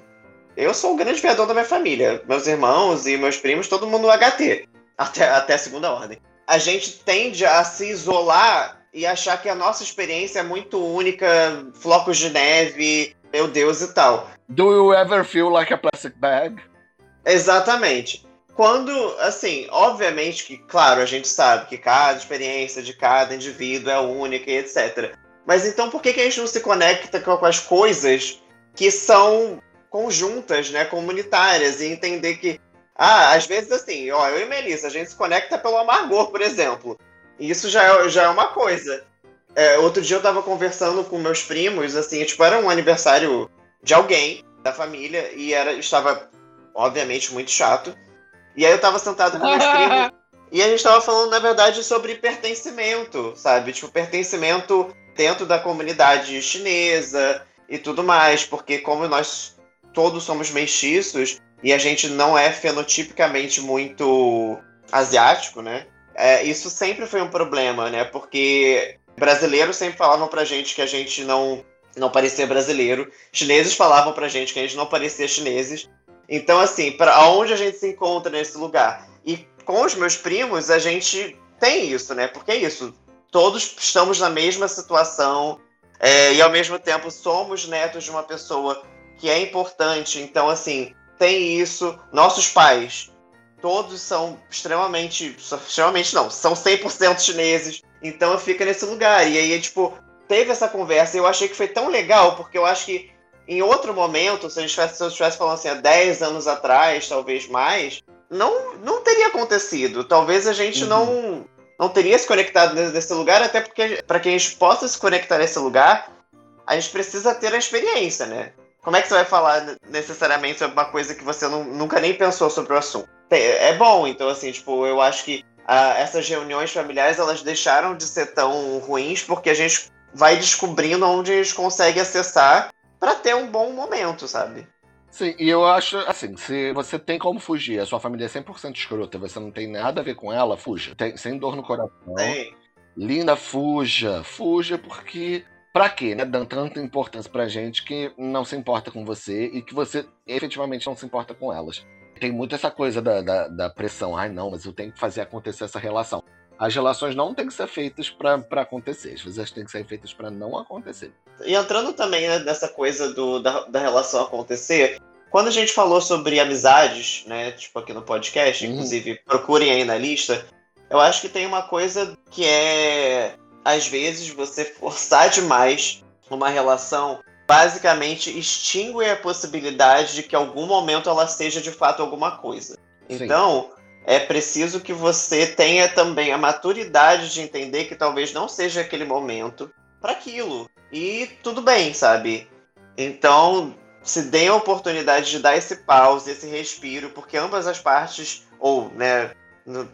eu sou o grande veador da minha família. Meus irmãos e meus primos, todo mundo no HT. Até, até a segunda ordem. A gente tende a se isolar e achar que a nossa experiência é muito única, flocos de neve, meu Deus e tal. Do you ever feel like a plastic bag? Exatamente. Quando, assim, obviamente que, claro, a gente sabe que cada experiência de cada indivíduo é única e etc. Mas então por que, que a gente não se conecta com as coisas que são conjuntas, né, comunitárias, e entender que, ah, às vezes assim, ó, eu e Melissa, a gente se conecta pelo amargor, por exemplo. Isso já é, já é uma coisa. É, outro dia eu tava conversando com meus primos, assim, tipo, era um aniversário de alguém da família e era estava, obviamente, muito chato. E aí eu tava sentado com meus primos e a gente tava falando, na verdade, sobre pertencimento, sabe? Tipo, pertencimento dentro da comunidade chinesa e tudo mais, porque como nós todos somos mestiços e a gente não é fenotipicamente muito asiático, né? É, isso sempre foi um problema, né? Porque brasileiros sempre falavam pra gente que a gente não, não parecia brasileiro. Chineses falavam pra gente que a gente não parecia chineses. Então, assim, para onde a gente se encontra nesse lugar? E com os meus primos, a gente tem isso, né? Porque é isso. Todos estamos na mesma situação é, e, ao mesmo tempo, somos netos de uma pessoa que é importante. Então, assim, tem isso. Nossos pais todos são extremamente. Extremamente não, são 100% chineses. Então fica nesse lugar. E aí, tipo, teve essa conversa e eu achei que foi tão legal, porque eu acho que em outro momento, se a gente estivesse, se eu estivesse falando assim, há 10 anos atrás, talvez mais, não, não teria acontecido. Talvez a gente uhum. não, não teria se conectado nesse lugar, até porque para que a gente possa se conectar nesse lugar, a gente precisa ter a experiência, né? Como é que você vai falar necessariamente sobre uma coisa que você não, nunca nem pensou sobre o assunto? É bom, então assim, tipo, eu acho que ah, essas reuniões familiares elas deixaram de ser tão ruins porque a gente vai descobrindo onde a gente consegue acessar para ter um bom momento, sabe? Sim, e eu acho, assim, se você tem como fugir, a sua família é 100% escrota, você não tem nada a ver com ela, fuja. Tem, sem dor no coração. Sim. Linda, fuja. Fuja porque Pra quê, né? Dando tanta importância pra gente que não se importa com você e que você efetivamente não se importa com elas. Tem muito essa coisa da, da, da pressão. Ai, não, mas eu tenho que fazer acontecer essa relação. As relações não têm que ser feitas para acontecer, às vezes elas têm que ser feitas para não acontecer. E entrando também né, nessa coisa do, da, da relação acontecer, quando a gente falou sobre amizades, né, tipo aqui no podcast, uhum. inclusive procurem aí na lista, eu acho que tem uma coisa que é, às vezes, você forçar demais uma relação basicamente extingue a possibilidade de que em algum momento ela seja de fato alguma coisa. Sim. Então, é preciso que você tenha também a maturidade de entender que talvez não seja aquele momento para aquilo. E tudo bem, sabe? Então, se dê a oportunidade de dar esse pause, esse respiro, porque ambas as partes, ou, né,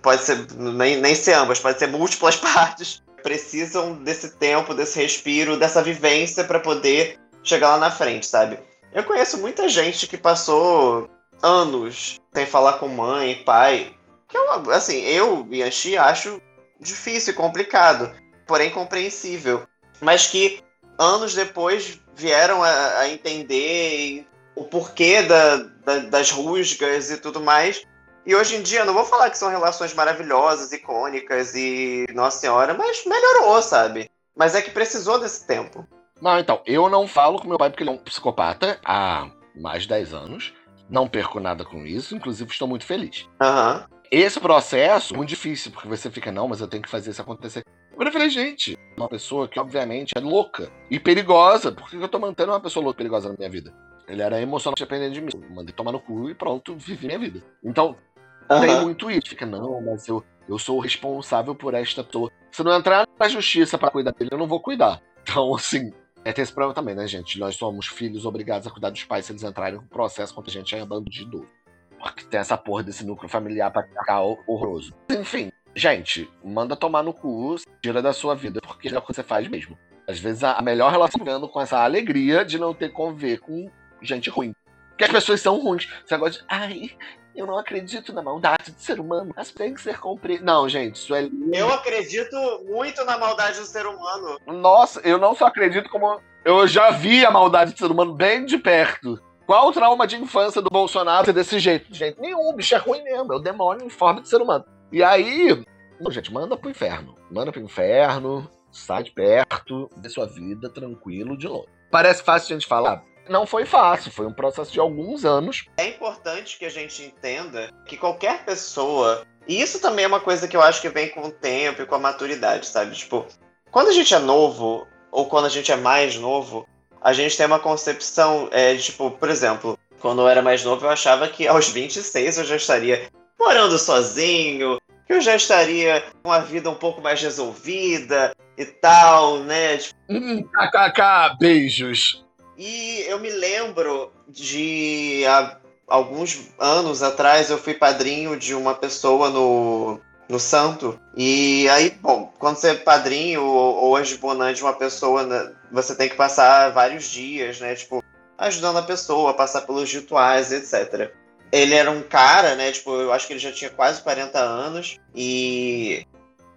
pode ser, nem, nem ser ambas, pode ser múltiplas partes, precisam desse tempo, desse respiro, dessa vivência para poder chegar lá na frente, sabe? Eu conheço muita gente que passou anos sem falar com mãe, pai, que eu, assim, eu, Bianchi, acho difícil e complicado, porém compreensível, mas que anos depois vieram a, a entender o porquê da, da, das rusgas e tudo mais. E hoje em dia, não vou falar que são relações maravilhosas, icônicas e Nossa Senhora, mas melhorou, sabe? Mas é que precisou desse tempo. Não, então, eu não falo com meu pai porque ele é um psicopata há mais de 10 anos. Não perco nada com isso, inclusive estou muito feliz. Aham. Uhum. Esse processo é muito difícil, porque você fica, não, mas eu tenho que fazer isso acontecer. Eu falei, gente, uma pessoa que obviamente é louca e perigosa. Por que eu tô mantendo uma pessoa louca e perigosa na minha vida? Ele era emocionalmente dependente de mim. Eu mandei tomar no cu e pronto, vivi minha vida. Então, uhum. tem muito isso. Fica, não, mas eu, eu sou o responsável por esta pessoa. Se não entrar na justiça para cuidar dele, eu não vou cuidar. Então, assim, é ter esse problema também, né, gente? Nós somos filhos obrigados a cuidar dos pais se eles entrarem no processo contra a gente é bandido. Porque tem essa porra desse núcleo familiar pra ficar horroroso. Enfim, gente, manda tomar no cu, tira da sua vida, porque é o que você faz mesmo. Às vezes a melhor relação com essa alegria de não ter conviver com gente ruim. Porque as pessoas são ruins. Você gosta de. Ai, eu não acredito na maldade do ser humano. Mas tem que ser compreendido. Não, gente, isso é. Eu acredito muito na maldade do ser humano. Nossa, eu não só acredito como. Eu já vi a maldade do ser humano bem de perto. Qual o trauma de infância do Bolsonaro ser desse jeito? Gente, nenhum, o bicho é ruim mesmo, é o demônio em forma de ser humano. E aí, não, gente, manda pro inferno. Manda pro inferno, sai de perto, dê sua vida tranquilo de longe. Parece fácil a gente falar. Não foi fácil, foi um processo de alguns anos. É importante que a gente entenda que qualquer pessoa. E isso também é uma coisa que eu acho que vem com o tempo e com a maturidade, sabe? Tipo, quando a gente é novo, ou quando a gente é mais novo, a gente tem uma concepção, é, tipo, por exemplo, quando eu era mais novo, eu achava que aos 26 eu já estaria morando sozinho, que eu já estaria com a vida um pouco mais resolvida e tal, né? Tipo... Hum, kkk, beijos. E eu me lembro de há alguns anos atrás eu fui padrinho de uma pessoa no, no santo. E aí, bom, quando você é padrinho ou, ou ajudante de uma pessoa, né, você tem que passar vários dias, né? Tipo, ajudando a pessoa a passar pelos rituais, etc. Ele era um cara, né? Tipo, eu acho que ele já tinha quase 40 anos. E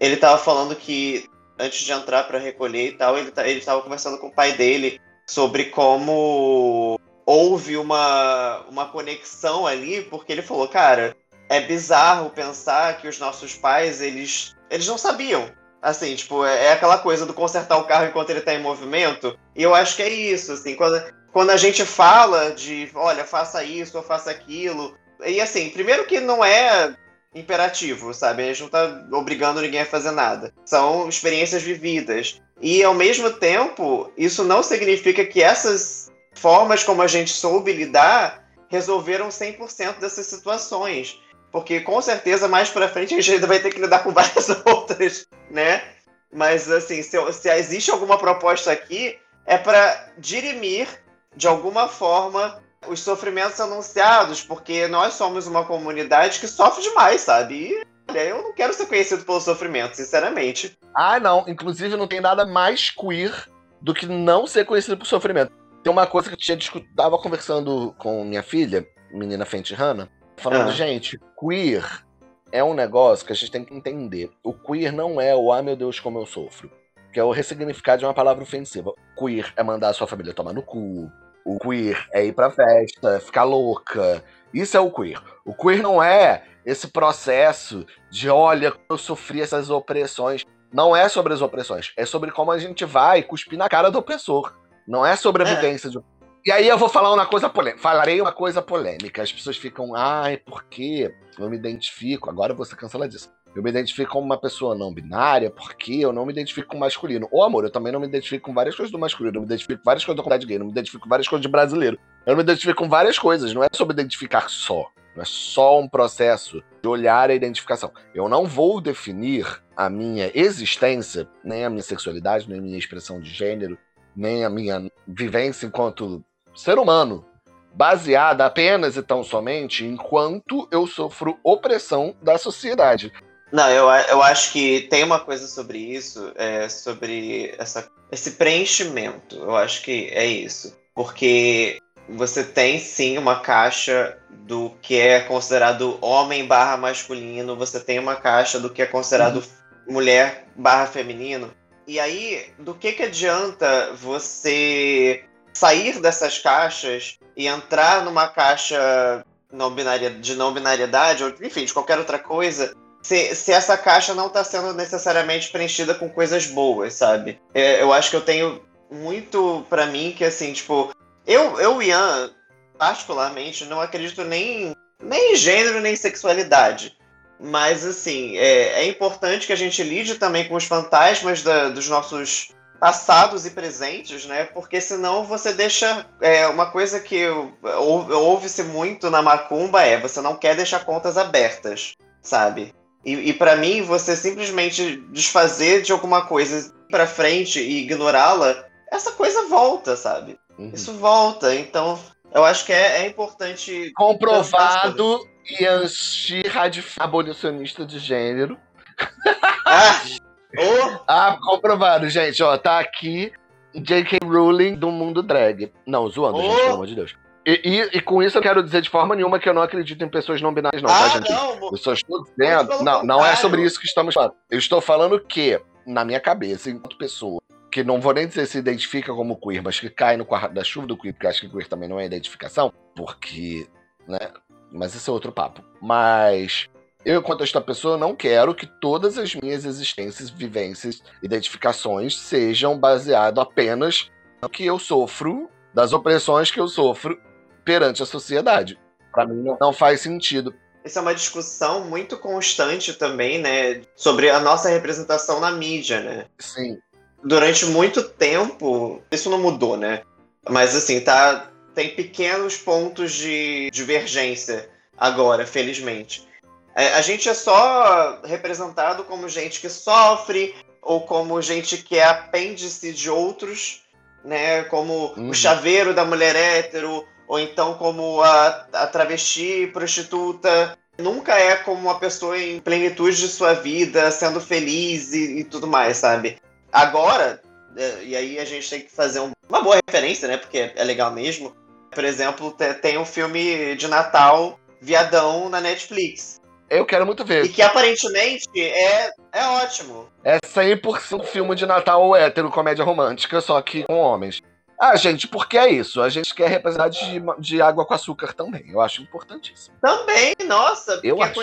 ele tava falando que antes de entrar para recolher e tal, ele, ele tava conversando com o pai dele sobre como houve uma, uma conexão ali, porque ele falou, cara, é bizarro pensar que os nossos pais, eles, eles não sabiam. Assim, tipo, é, é aquela coisa do consertar o carro enquanto ele tá em movimento. E eu acho que é isso, assim, quando, quando a gente fala de, olha, faça isso ou faça aquilo. E assim, primeiro que não é imperativo, sabe? A gente não tá obrigando ninguém a fazer nada. São experiências vividas. E ao mesmo tempo, isso não significa que essas formas como a gente soube lidar resolveram 100% dessas situações. Porque com certeza mais para frente a gente ainda vai ter que lidar com várias outras, né? Mas assim, se, se existe alguma proposta aqui, é para dirimir de alguma forma os sofrimentos anunciados, porque nós somos uma comunidade que sofre demais, sabe? E olha, eu não quero ser conhecido pelo sofrimento, sinceramente. Ah, não. Inclusive, não tem nada mais queer do que não ser conhecido por sofrimento. Tem uma coisa que eu tinha discutido, tava conversando com minha filha, menina Fenty Hanna, Falando, ah. gente, queer é um negócio que a gente tem que entender. O queer não é o ai meu Deus como eu sofro. Que é o ressignificado de uma palavra ofensiva. Queer é mandar a sua família tomar no cu. O queer é ir pra festa, é ficar louca. Isso é o queer. O queer não é esse processo de olha, eu sofri essas opressões. Não é sobre as opressões, é sobre como a gente vai cuspir na cara do opressor. Não é sobre a é. vivência de. E aí eu vou falar uma coisa polêmica. Falarei uma coisa polêmica. As pessoas ficam, ai, por quê? Eu me identifico. Agora você cancela disso. Eu me identifico como uma pessoa não binária porque eu não me identifico com masculino. Ou amor, eu também não me identifico com várias coisas do masculino. Eu me identifico com várias coisas da comunidade gay. Eu me identifico com várias coisas de brasileiro. Eu me identifico com várias coisas. Não é sobre identificar só. Não é só um processo de olhar a identificação. Eu não vou definir a minha existência, nem a minha sexualidade, nem a minha expressão de gênero, nem a minha vivência enquanto ser humano, baseada apenas e tão somente enquanto eu sofro opressão da sociedade. Não, eu, eu acho que tem uma coisa sobre isso, é, sobre essa, esse preenchimento. Eu acho que é isso. Porque você tem sim uma caixa do que é considerado homem barra masculino, você tem uma caixa do que é considerado uhum. mulher barra feminino. E aí, do que, que adianta você sair dessas caixas e entrar numa caixa não binária, de não binariedade, ou enfim, de qualquer outra coisa, se, se essa caixa não está sendo necessariamente preenchida com coisas boas, sabe? É, eu acho que eu tenho muito para mim que, assim, tipo, eu, eu, Ian, particularmente, não acredito nem, nem em gênero, nem em sexualidade. Mas, assim, é, é importante que a gente lide também com os fantasmas da, dos nossos passados e presentes, né? Porque senão você deixa. É, uma coisa que ouve-se muito na macumba é você não quer deixar contas abertas, sabe? E, e para mim, você simplesmente desfazer de alguma coisa para frente e ignorá-la, essa coisa volta, sabe? Uhum. Isso volta. Então, eu acho que é, é importante. Comprovado e anti-abolicionista de gênero. Ah! Oh. Ah, comprovado, gente. Ó, tá aqui J.K. Rowling do mundo drag. Não, zoando, oh. gente, pelo amor de Deus. E, e, e, com isso eu quero dizer de forma nenhuma que eu não acredito em pessoas não binárias, não, tá, ah, tá, gente? Não, eu só estou dizendo. Não, não é sobre isso que estamos falando. Eu estou falando que, na minha cabeça, enquanto pessoa, que não vou nem dizer se identifica como queer, mas que cai no quarto da chuva do queer, porque acho que queer também não é identificação, porque, né? Mas esse é outro papo. Mas eu, enquanto esta pessoa, não quero que todas as minhas existências, vivências, identificações sejam baseadas apenas no que eu sofro, das opressões que eu sofro perante a sociedade. Para mim não faz sentido. Essa é uma discussão muito constante também, né, sobre a nossa representação na mídia, né? Sim. Durante muito tempo, isso não mudou, né? Mas assim, tá tem pequenos pontos de divergência agora, felizmente. É, a gente é só representado como gente que sofre ou como gente que é apêndice de outros, né? Como uhum. o chaveiro da mulher hétero, ou então como a, a travesti prostituta. Nunca é como uma pessoa em plenitude de sua vida, sendo feliz e, e tudo mais, sabe? Agora, é, e aí a gente tem que fazer um, uma boa referência, né? Porque é legal mesmo. Por exemplo, tem um filme de Natal viadão na Netflix. Eu quero muito ver. E que aparentemente é, é ótimo. É 100% filme de Natal hétero, comédia romântica, só que com homens. Ah, gente, porque é isso. A gente quer representar de, de água com açúcar também. Eu acho importantíssimo. Também, nossa. Eu acho.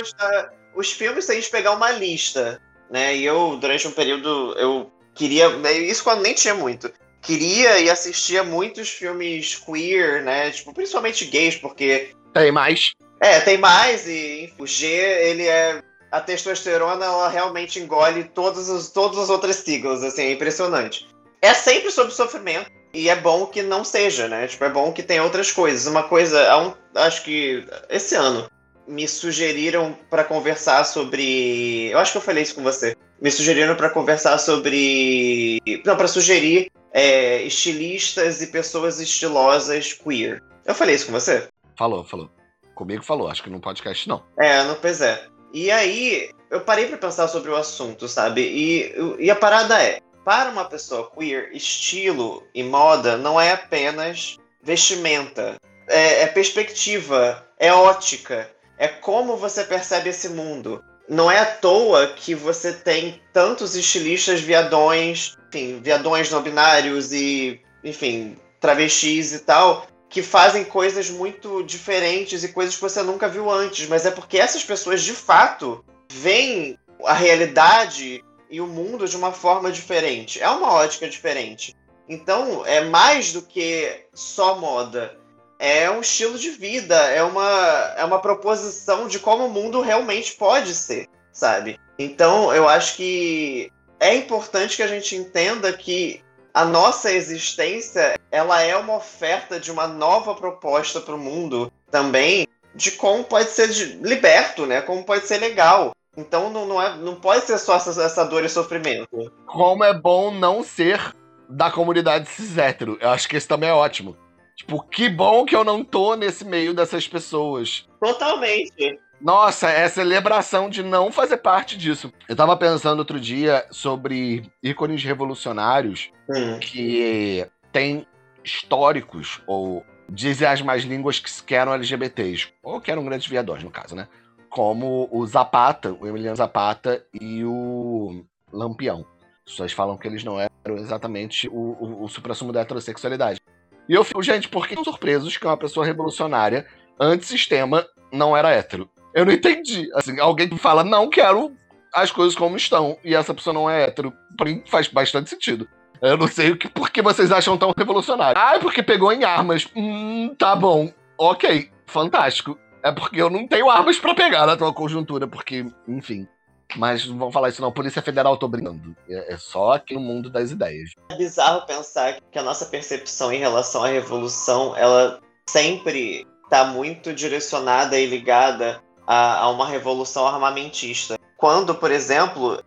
Os filmes, se a gente pegar uma lista, né? E eu, durante um período, eu queria. Isso quando nem tinha muito. Queria e assistia muitos filmes queer, né? Tipo, principalmente gays, porque. Tem mais. É, tem mais e o G, ele é a testosterona ela realmente engole todas as, todas as outras siglas, assim, é impressionante. É sempre sobre sofrimento e é bom que não seja, né? Tipo, é bom que tenha outras coisas. Uma coisa, um, acho que esse ano me sugeriram para conversar sobre, eu acho que eu falei isso com você. Me sugeriram para conversar sobre, não, para sugerir é, estilistas e pessoas estilosas queer. Eu falei isso com você? Falou, falou. Comigo falou, acho que no podcast não. É, no pois é. E aí, eu parei para pensar sobre o assunto, sabe? E, e a parada é, para uma pessoa queer, estilo e moda não é apenas vestimenta. É, é perspectiva, é ótica, é como você percebe esse mundo. Não é à toa que você tem tantos estilistas viadões, enfim, viadões não binários e, enfim, travestis e tal, que fazem coisas muito diferentes e coisas que você nunca viu antes, mas é porque essas pessoas de fato veem a realidade e o mundo de uma forma diferente. É uma ótica diferente. Então, é mais do que só moda. É um estilo de vida, é uma, é uma proposição de como o mundo realmente pode ser, sabe? Então, eu acho que é importante que a gente entenda que a nossa existência ela é uma oferta de uma nova proposta para o mundo também de como pode ser liberto, né? Como pode ser legal. Então não, não, é, não pode ser só essa, essa dor e sofrimento. Como é bom não ser da comunidade cis hétero. Eu acho que esse também é ótimo. Tipo, que bom que eu não tô nesse meio dessas pessoas. Totalmente. Nossa, é celebração de não fazer parte disso. Eu tava pensando outro dia sobre ícones revolucionários hum. que têm históricos, ou dizem as mais línguas que eram LGBTs, ou que eram grandes viadores, no caso, né? Como o Zapata, o Emiliano Zapata e o Lampião. As pessoas falam que eles não eram exatamente o, o, o da heterossexualidade. E eu fico, gente, por que estão surpresos que uma pessoa revolucionária, antissistema, não era hétero? Eu não entendi. Assim, alguém que fala, não quero as coisas como estão, e essa pessoa não é hétero, pra mim faz bastante sentido. Eu não sei o que, por que vocês acham tão revolucionário. Ah, porque pegou em armas. Hum, tá bom. Ok, fantástico. É porque eu não tenho armas para pegar na tua conjuntura, porque, enfim. Mas não vão falar isso não. Polícia Federal, tô brincando. É, é só aqui o mundo das ideias. É bizarro pensar que a nossa percepção em relação à revolução, ela sempre está muito direcionada e ligada a, a, uma revolução armamentista. Quando, por exemplo,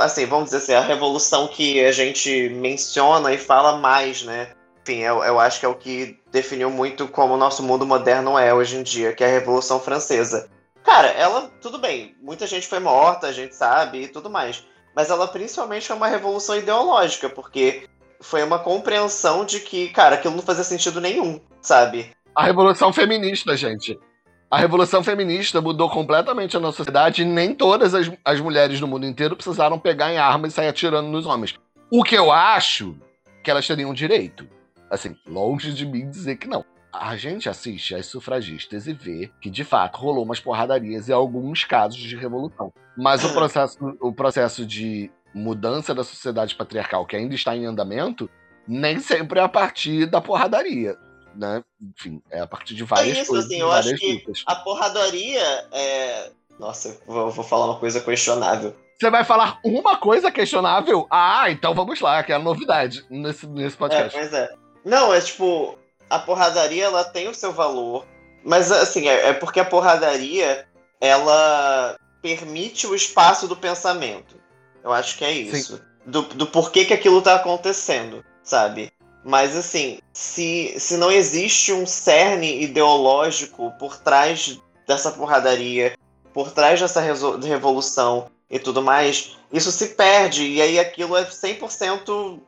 assim, vamos dizer assim, a revolução que a gente menciona e fala mais, né? Enfim, eu, eu acho que é o que definiu muito como o nosso mundo moderno é hoje em dia, que é a Revolução Francesa. Cara, ela, tudo bem, muita gente foi morta, a gente sabe e tudo mais. Mas ela principalmente foi uma revolução ideológica, porque foi uma compreensão de que, cara, aquilo não fazia sentido nenhum, sabe? A revolução feminista, gente. A revolução feminista mudou completamente a nossa sociedade e nem todas as, as mulheres no mundo inteiro precisaram pegar em armas e sair atirando nos homens. O que eu acho que elas teriam direito. Assim, longe de mim dizer que não. A gente assiste as sufragistas e vê que, de fato, rolou umas porradarias e alguns casos de revolução. Mas o processo, o processo de mudança da sociedade patriarcal que ainda está em andamento nem sempre é a partir da porradaria. Né? Enfim, é a partir de várias é isso, coisas. Assim, eu acho que a porradaria é. Nossa, vou, vou falar uma coisa questionável. Você vai falar uma coisa questionável? Ah, então vamos lá, que é a novidade nesse, nesse podcast. É, pois é. Não, é tipo, a porradaria ela tem o seu valor, mas assim, é, é porque a porradaria ela permite o espaço do pensamento. Eu acho que é isso. Do, do porquê que aquilo tá acontecendo, sabe? Mas assim, se, se não existe um cerne ideológico por trás dessa porradaria, por trás dessa revolução e tudo mais, isso se perde. E aí aquilo é 100%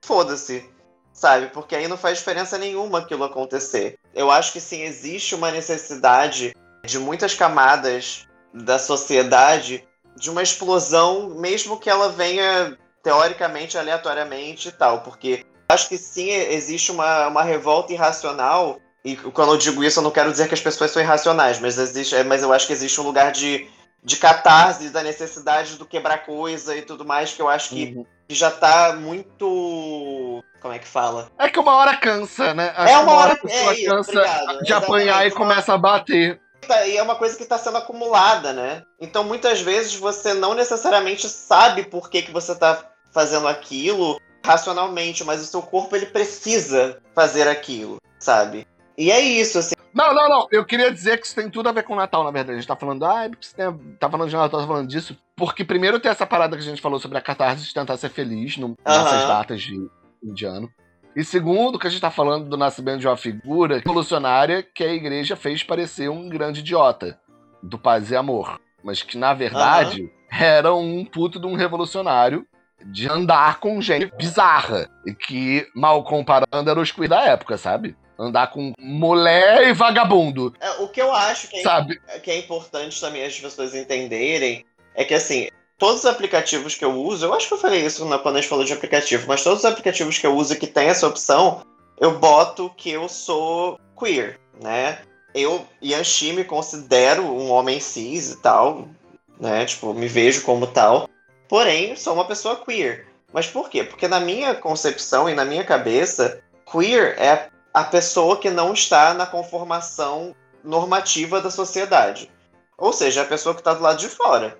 foda-se sabe? Porque aí não faz diferença nenhuma aquilo acontecer. Eu acho que sim, existe uma necessidade de muitas camadas da sociedade de uma explosão, mesmo que ela venha teoricamente, aleatoriamente e tal, porque acho que sim, existe uma, uma revolta irracional. E quando eu digo isso, eu não quero dizer que as pessoas são irracionais, mas, existe, é, mas eu acho que existe um lugar de, de catarse, da necessidade do quebrar coisa e tudo mais, que eu acho que uhum. já tá muito como é que fala? É que uma hora cansa, né? Acho é uma, hora, hora a pessoa é, cansa obrigado. de apanhar e começa a bater. E é uma coisa que está sendo acumulada, né? Então muitas vezes você não necessariamente sabe por que, que você está fazendo aquilo racionalmente, mas o seu corpo ele precisa fazer aquilo, sabe? E é isso, assim. Não, não, não. Eu queria dizer que isso tem tudo a ver com o Natal, na verdade. A gente tá falando, ah, você tem, tá falando de Natal, tá falando disso. Porque primeiro tem essa parada que a gente falou sobre a catarse de tentar ser feliz no, nessas datas de, indiano. E segundo, que a gente está falando do nascimento de uma figura revolucionária que a igreja fez parecer um grande idiota, do paz e amor. Mas que, na verdade, uhum. era um puto de um revolucionário de andar com gente bizarra. E que, mal comparando, era os queer da época, sabe? Andar com mulher e vagabundo. É, o que eu acho que é, sabe? que é importante também as pessoas entenderem é que, assim, todos os aplicativos que eu uso, eu acho que eu falei isso quando a gente falou de aplicativo, mas todos os aplicativos que eu uso que tem essa opção, eu boto que eu sou queer, né? Eu, Yanxi, me considero um homem cis e tal, né? Tipo, me vejo como tal. Porém, sou uma pessoa queer. Mas por quê? Porque na minha concepção e na minha cabeça, queer é a pessoa que não está na conformação normativa da sociedade. Ou seja, a pessoa que está do lado de fora.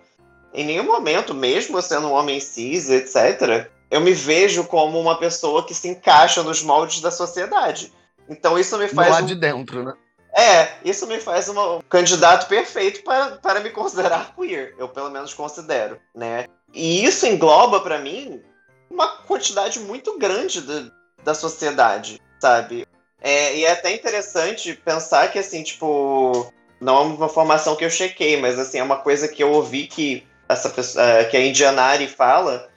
Em nenhum momento, mesmo sendo um homem cis, etc., eu me vejo como uma pessoa que se encaixa nos moldes da sociedade. Então isso me faz. Lá um... de dentro, né? É, isso me faz uma, um candidato perfeito para, para me considerar queer. Eu pelo menos considero, né? E isso engloba para mim uma quantidade muito grande de, da sociedade, sabe? É, e é até interessante pensar que, assim, tipo, não é uma formação que eu chequei, mas, assim, é uma coisa que eu ouvi que, essa pessoa, é, que a Indianari fala,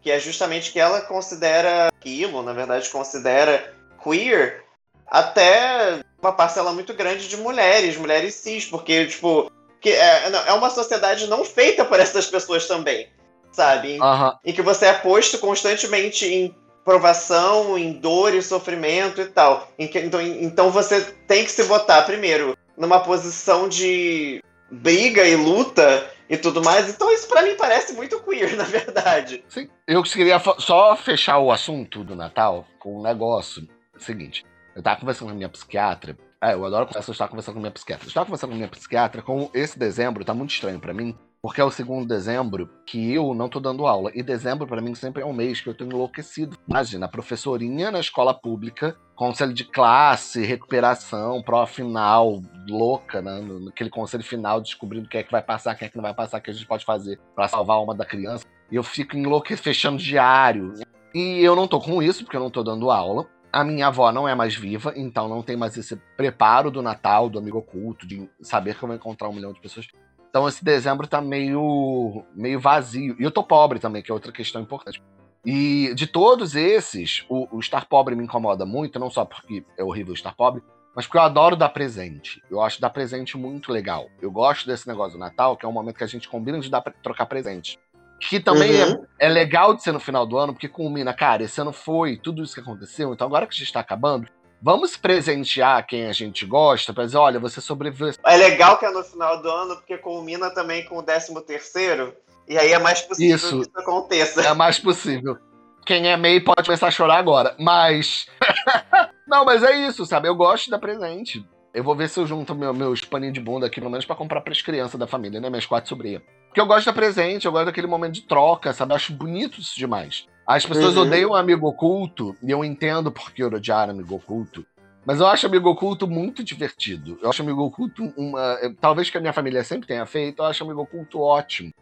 que é justamente que ela considera aquilo, na verdade, considera queer até uma parcela muito grande de mulheres, mulheres cis, porque, tipo, que é, é uma sociedade não feita por essas pessoas também, sabe? Uhum. Em que você é posto constantemente em provação, em dor e sofrimento e tal. Então, então você tem que se botar primeiro numa posição de briga e luta e tudo mais. Então isso para mim parece muito queer, na verdade. Sim. Eu queria só fechar o assunto do Natal com um negócio seguinte. Eu tava conversando com a minha psiquiatra. É, eu adoro conversar, eu estava conversando com a minha psiquiatra. Eu estava conversando com a minha psiquiatra com esse dezembro, tá muito estranho para mim, porque é o segundo dezembro que eu não tô dando aula. E dezembro, para mim, sempre é um mês que eu tô enlouquecido. Imagina, a professorinha na escola pública, conselho de classe, recuperação, prova final, louca, né? Naquele conselho final, descobrindo quem é que vai passar, quem é que não vai passar, o que a gente pode fazer para salvar a alma da criança. E eu fico enlouquecendo, fechando diário. E eu não tô com isso, porque eu não tô dando aula. A minha avó não é mais viva, então não tem mais esse preparo do Natal, do amigo oculto, de saber que eu vou encontrar um milhão de pessoas. Então esse dezembro tá meio, meio vazio. E eu tô pobre também, que é outra questão importante. E de todos esses, o, o, estar pobre me incomoda muito, não só porque é horrível estar pobre, mas porque eu adoro dar presente. Eu acho dar presente muito legal. Eu gosto desse negócio do Natal, que é um momento que a gente combina de dar, trocar presente. Que também uhum. é, é, legal de ser no final do ano, porque culmina, cara, esse ano foi tudo isso que aconteceu, então agora que a gente tá acabando, Vamos presentear quem a gente gosta para dizer, olha, você sobreviveu. É legal que é no final do ano, porque culmina também com o 13 terceiro, e aí é mais possível isso, que isso aconteça. É mais possível. Quem é MEI pode começar a chorar agora, mas... Não, mas é isso, sabe? Eu gosto da presente. Eu vou ver se eu junto meu, meus paninhos de bunda aqui, pelo menos para comprar para as crianças da família, né? Minhas quatro sobrinhas. Porque eu gosto da presente, eu gosto daquele momento de troca, sabe? Eu acho bonito isso demais. As pessoas uhum. odeiam amigo oculto, e eu entendo por que odiar amigo oculto. Mas eu acho amigo oculto muito divertido. Eu acho amigo oculto uma. Talvez que a minha família sempre tenha feito, eu acho amigo oculto ótimo.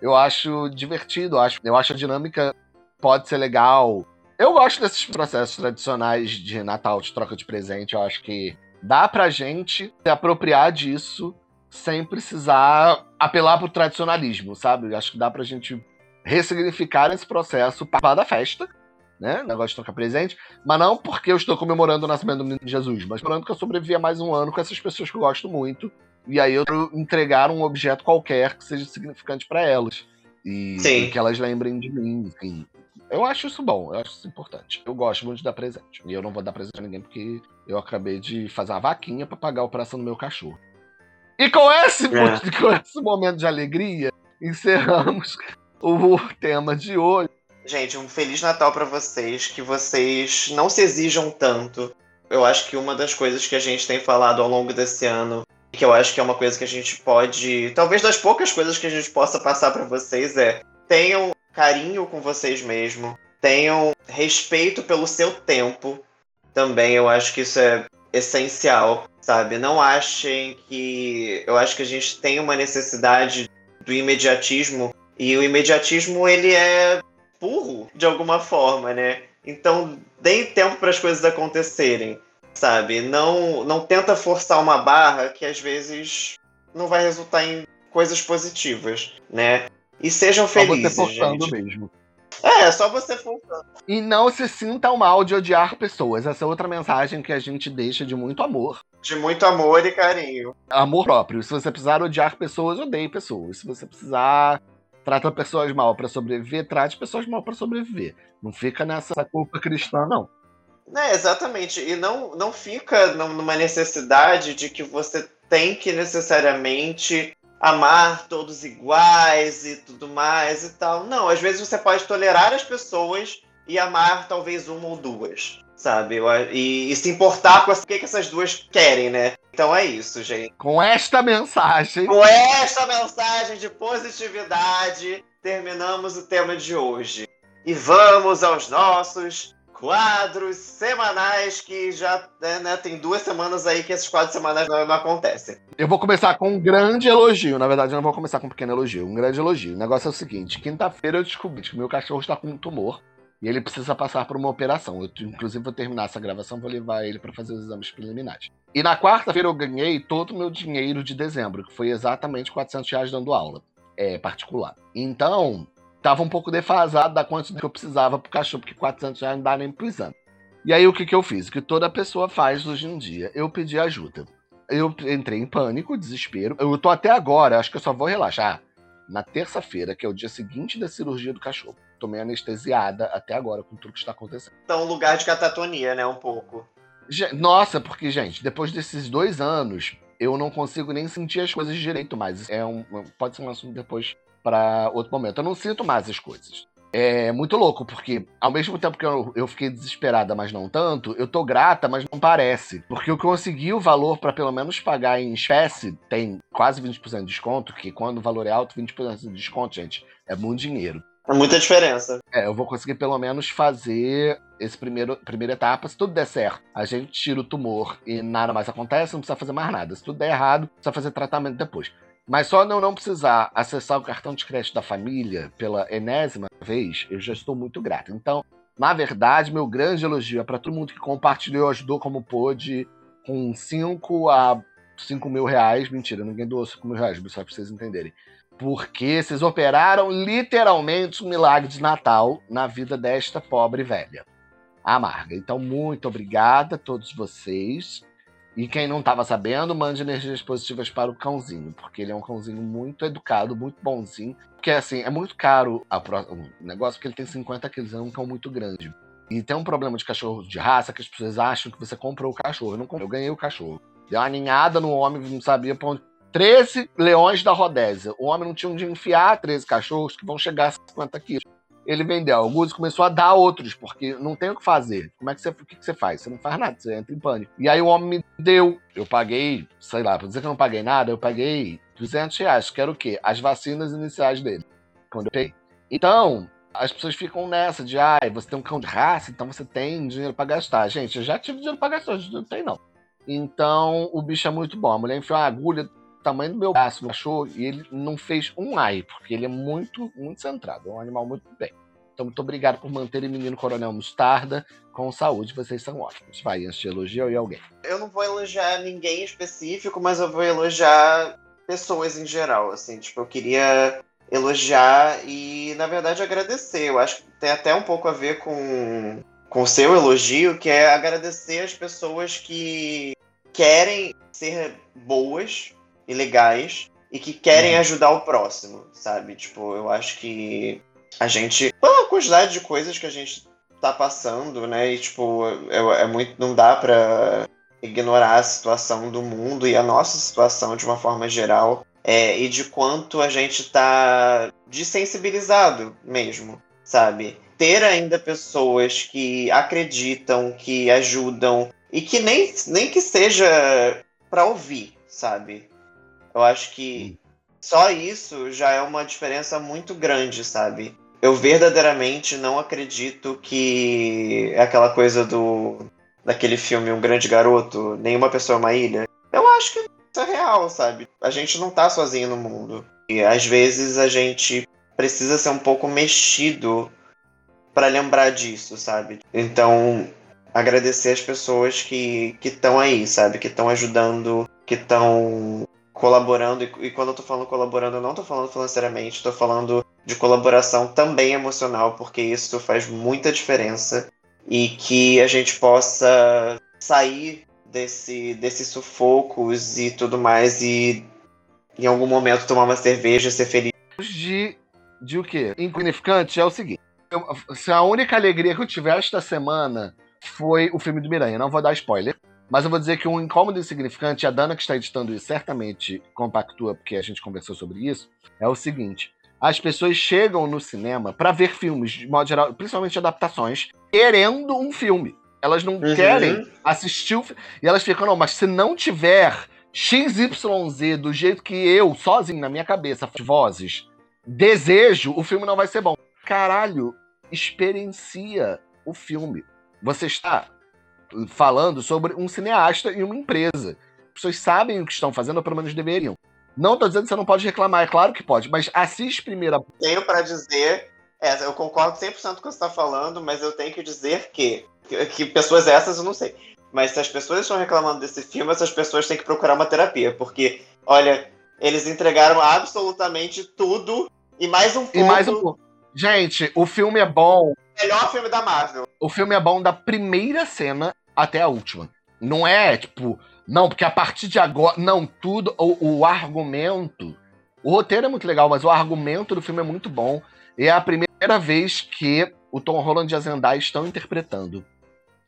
Eu acho divertido, eu acho, eu acho a dinâmica pode ser legal. Eu gosto desses processos tradicionais de Natal, de troca de presente. Eu acho que dá pra gente se apropriar disso sem precisar apelar pro tradicionalismo, sabe? Eu acho que dá pra gente ressignificar esse processo para da festa, né? Negócio de trocar presente, mas não porque eu estou comemorando o nascimento do menino Jesus, mas falando que eu sobrevivi a mais um ano com essas pessoas que eu gosto muito, e aí eu entregar um objeto qualquer que seja significante para elas. E, e, que elas lembrem de mim, enfim. Eu acho isso bom, eu acho isso importante. Eu gosto muito de dar presente. E eu não vou dar presente a ninguém porque eu acabei de fazer a vaquinha para pagar a operação do meu cachorro. E com esse, é. com esse momento de alegria, encerramos o tema de hoje. Gente, um Feliz Natal para vocês, que vocês não se exijam tanto. Eu acho que uma das coisas que a gente tem falado ao longo desse ano, que eu acho que é uma coisa que a gente pode, talvez das poucas coisas que a gente possa passar para vocês é: tenham carinho com vocês mesmos, tenham respeito pelo seu tempo. Também eu acho que isso é essencial, sabe? Não achem que eu acho que a gente tem uma necessidade do imediatismo e o imediatismo, ele é burro, de alguma forma, né? Então, deem tempo para as coisas acontecerem, sabe? Não, não tenta forçar uma barra que às vezes não vai resultar em coisas positivas, né? E sejam felizes, só você forçando gente. mesmo. É, só você forçando. E não se sinta mal de odiar pessoas. Essa é outra mensagem que a gente deixa de muito amor. De muito amor e carinho. Amor próprio. Se você precisar odiar pessoas, odeie pessoas. Se você precisar trata pessoas mal para sobreviver, trate pessoas mal para sobreviver. Não fica nessa culpa cristã, não. É, exatamente. E não, não fica numa necessidade de que você tem que necessariamente amar todos iguais e tudo mais e tal. Não, às vezes você pode tolerar as pessoas e amar talvez uma ou duas, sabe? E, e se importar com o que, que essas duas querem, né? Então é isso, gente. Com esta mensagem. Com esta mensagem de positividade, terminamos o tema de hoje. E vamos aos nossos quadros semanais que já né, né, tem duas semanas aí que esses quadros semanais não, não, acontecem. Eu vou começar com um grande elogio. Na verdade, eu não vou começar com um pequeno elogio. Um grande elogio. O negócio é o seguinte: quinta-feira eu descobri que meu cachorro está com um tumor. E ele precisa passar por uma operação. Eu, inclusive, vou terminar essa gravação, vou levar ele para fazer os exames preliminares. E na quarta-feira eu ganhei todo o meu dinheiro de dezembro, que foi exatamente 400 reais dando aula é, particular. Então, tava um pouco defasado da quantidade que eu precisava pro cachorro, porque 400 reais não dá nem pro exame. E aí o que, que eu fiz? O que toda pessoa faz hoje em dia? Eu pedi ajuda. Eu entrei em pânico, desespero. Eu tô até agora, acho que eu só vou relaxar na terça-feira, que é o dia seguinte da cirurgia do cachorro tô meio anestesiada até agora com tudo que está acontecendo. Então, lugar de catatonia, né? Um pouco. Nossa, porque, gente, depois desses dois anos, eu não consigo nem sentir as coisas direito mais. É um, pode ser um assunto depois para outro momento. Eu não sinto mais as coisas. É muito louco, porque ao mesmo tempo que eu, eu fiquei desesperada, mas não tanto, eu tô grata, mas não parece. Porque eu consegui o valor para pelo menos pagar em espécie, tem quase 20% de desconto, que quando o valor é alto, 20% de desconto, gente, é muito dinheiro. É muita diferença. É, eu vou conseguir pelo menos fazer esse primeiro primeira etapa. Se tudo der certo, a gente tira o tumor e nada mais acontece, não precisa fazer mais nada. Se tudo der errado, precisa fazer tratamento depois. Mas só não, não precisar acessar o cartão de crédito da família pela enésima vez, eu já estou muito grato. Então, na verdade, meu grande elogio é para todo mundo que compartilhou, ajudou como pôde, com 5 a 5 mil reais. Mentira, ninguém doou 5 mil reais, só para vocês entenderem porque vocês operaram literalmente um milagre de Natal na vida desta pobre velha, amarga. Então, muito obrigada a todos vocês. E quem não estava sabendo, mande energias positivas para o cãozinho, porque ele é um cãozinho muito educado, muito bonzinho. Porque, assim, é muito caro o negócio, porque ele tem 50 quilos, é um cão muito grande. E tem um problema de cachorro de raça que as pessoas acham que você comprou o cachorro. Eu não comprei, eu ganhei o cachorro. Deu uma ninhada no homem, não sabia pra onde 13 leões da Rodésia. O homem não tinha onde enfiar 13 cachorros que vão chegar a 50 quilos. Ele vendeu alguns e começou a dar outros, porque não tem o que fazer. Como é que você, o que, você faz? Você não faz nada, você entra em pânico. E aí o homem me deu. Eu paguei, sei lá, pra dizer que eu não paguei nada, eu paguei 200 reais, que era o quê? As vacinas iniciais dele. Quando eu peguei. Então, as pessoas ficam nessa de, ah, você tem um cão de raça, então você tem dinheiro para gastar. Gente, eu já tive dinheiro para gastar, não tem não. Então, o bicho é muito bom. A mulher enfiou uma agulha, tamanho do meu braço no cachorro e ele não fez um ai, porque ele é muito, muito centrado. É um animal muito bem. Então, muito obrigado por manterem o menino Coronel Mostarda com saúde. Vocês são ótimos. Vai, antes de elogiar e alguém. Eu não vou elogiar ninguém específico, mas eu vou elogiar pessoas em geral. Assim, tipo, eu queria elogiar e, na verdade, agradecer. Eu acho que tem até um pouco a ver com, com o seu elogio, que é agradecer as pessoas que querem ser boas e legais e que querem uhum. ajudar o próximo, sabe? Tipo, eu acho que a gente. Pela quantidade de coisas que a gente tá passando, né? E, tipo, é, é muito. Não dá pra ignorar a situação do mundo e a nossa situação de uma forma geral. É, e de quanto a gente tá desensibilizado mesmo, sabe? Ter ainda pessoas que acreditam, que ajudam e que nem, nem que seja para ouvir, sabe? Eu acho que só isso já é uma diferença muito grande, sabe? Eu verdadeiramente não acredito que é aquela coisa do daquele filme Um Grande Garoto, Nenhuma Pessoa é uma Ilha. Eu acho que isso é real, sabe? A gente não tá sozinho no mundo. E às vezes a gente precisa ser um pouco mexido para lembrar disso, sabe? Então, agradecer as pessoas que estão aí, sabe? Que estão ajudando, que estão colaborando, e, quando eu tô falando colaborando, eu não tô falando financeiramente, tô falando de colaboração também emocional, porque isso faz muita diferença e que a gente possa sair desse, desses sufocos e tudo mais e em algum momento tomar uma cerveja, ser feliz. De, de o quê? Insignificante é o seguinte: eu, se a única alegria que eu tiver esta semana foi o filme do Miranha. Não vou dar spoiler, mas eu vou dizer que um incômodo insignificante, a Dana que está editando isso certamente compactua, porque a gente conversou sobre isso, é o seguinte. As pessoas chegam no cinema para ver filmes, de modo geral, principalmente adaptações, querendo um filme. Elas não uhum. querem assistir o filme. E elas ficam, não, mas se não tiver XYZ do jeito que eu, sozinho, na minha cabeça, vozes, desejo, o filme não vai ser bom. Caralho, experiencia o filme. Você está falando sobre um cineasta e uma empresa. As pessoas sabem o que estão fazendo, ou pelo menos deveriam. Não tô dizendo que você não pode reclamar, é claro que pode, mas assiste primeiro. A... Tenho para dizer, é, eu concordo 100% com o que você está falando, mas eu tenho que dizer que, que, que pessoas essas eu não sei. Mas se as pessoas estão reclamando desse filme, essas pessoas têm que procurar uma terapia, porque, olha, eles entregaram absolutamente tudo e mais um pouco. E mais um pouco. Gente, o filme é bom. Melhor filme da Marvel. O filme é bom da primeira cena até a última. Não é, tipo, não, porque a partir de agora. Não, tudo. O, o argumento. O roteiro é muito legal, mas o argumento do filme é muito bom. E é a primeira vez que o Tom Holland e a Zendaya estão interpretando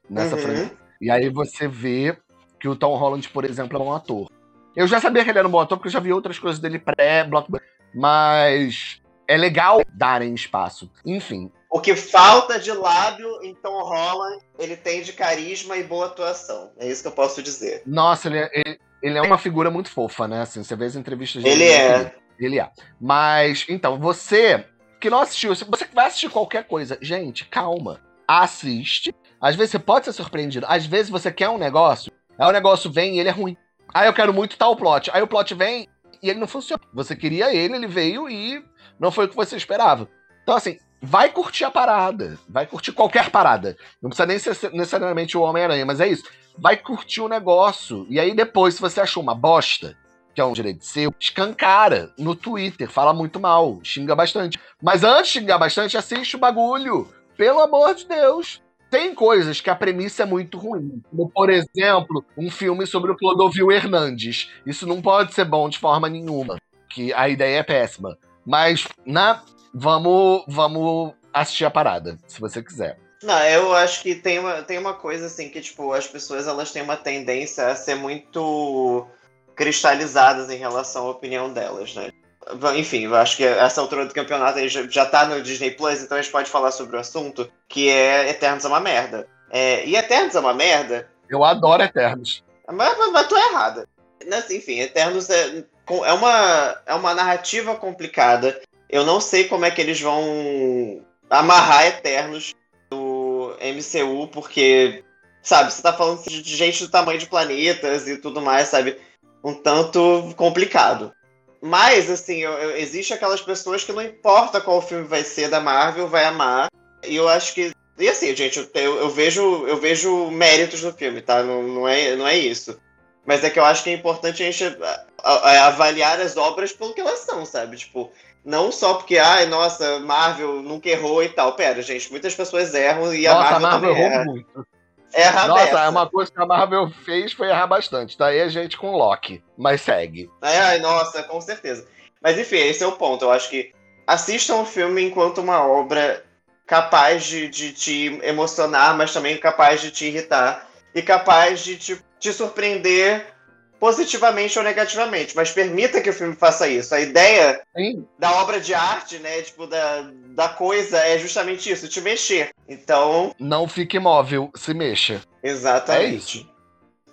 nessa uhum. franquia. E aí você vê que o Tom Holland, por exemplo, é um ator. Eu já sabia que ele era um bom ator, porque eu já vi outras coisas dele pré-blockbuster. Mas é legal darem espaço. Enfim, o que falta de lábio em Tom Holland, ele tem de carisma e boa atuação. É isso que eu posso dizer. Nossa, ele é, ele, ele é uma figura muito fofa, né? Assim, você vê as entrevistas dele. Ele é. Ele é. Mas, então, você que não assistiu, você que vai assistir qualquer coisa, gente, calma. Assiste. Às vezes você pode ser surpreendido. Às vezes você quer um negócio, aí o negócio vem e ele é ruim. Aí eu quero muito tal plot. Aí o plot vem e ele não funciona. Você queria ele, ele veio e não foi o que você esperava. Então, assim, vai curtir a parada. Vai curtir qualquer parada. Não precisa nem ser necessariamente o Homem-Aranha, mas é isso. Vai curtir o negócio. E aí depois, se você achou uma bosta, que é um direito seu, escancara no Twitter, fala muito mal, xinga bastante. Mas antes de xingar bastante, assiste o bagulho. Pelo amor de Deus. Tem coisas que a premissa é muito ruim. Como, por exemplo, um filme sobre o Clodovil Hernandes. Isso não pode ser bom de forma nenhuma. Que a ideia é péssima. Mas na vamos, vamos assistir a parada, se você quiser. Não, eu acho que tem uma, tem uma coisa assim que, tipo, as pessoas elas têm uma tendência a ser muito cristalizadas em relação à opinião delas, né? Enfim, eu acho que essa altura do campeonato já, já tá no Disney Plus, então a gente pode falar sobre o assunto, que é Eternos é uma merda. É, e Eternos é uma merda. Eu adoro Eternos. Mas, mas, mas errada. Enfim, Eternos é, é, uma, é uma narrativa complicada eu não sei como é que eles vão amarrar Eternos do MCU, porque, sabe, você tá falando de gente do tamanho de planetas e tudo mais, sabe? Um tanto complicado. Mas, assim, eu, eu, existe aquelas pessoas que não importa qual filme vai ser da Marvel, vai amar. E eu acho que. E assim, gente, eu, eu vejo, eu vejo méritos no filme, tá? Não, não, é, não é isso. Mas é que eu acho que é importante a gente avaliar as obras pelo que elas são, sabe? Tipo, não só porque, ai, nossa, Marvel nunca errou e tal. Pera, gente, muitas pessoas erram e nossa, a Marvel, a Marvel também erra. Muito. Erra Nossa, dessa. é uma coisa que a Marvel fez foi errar bastante. Daí a gente com Loki, mas segue. Ai, nossa, com certeza. Mas enfim, esse é o ponto. Eu acho que assistam o filme enquanto uma obra capaz de, de te emocionar, mas também capaz de te irritar. E capaz de te, te surpreender positivamente ou negativamente, mas permita que o filme faça isso. A ideia Sim. da obra de arte, né, tipo, da, da coisa é justamente isso, te mexer. Então... Não fique imóvel, se mexa. Exatamente. É isso.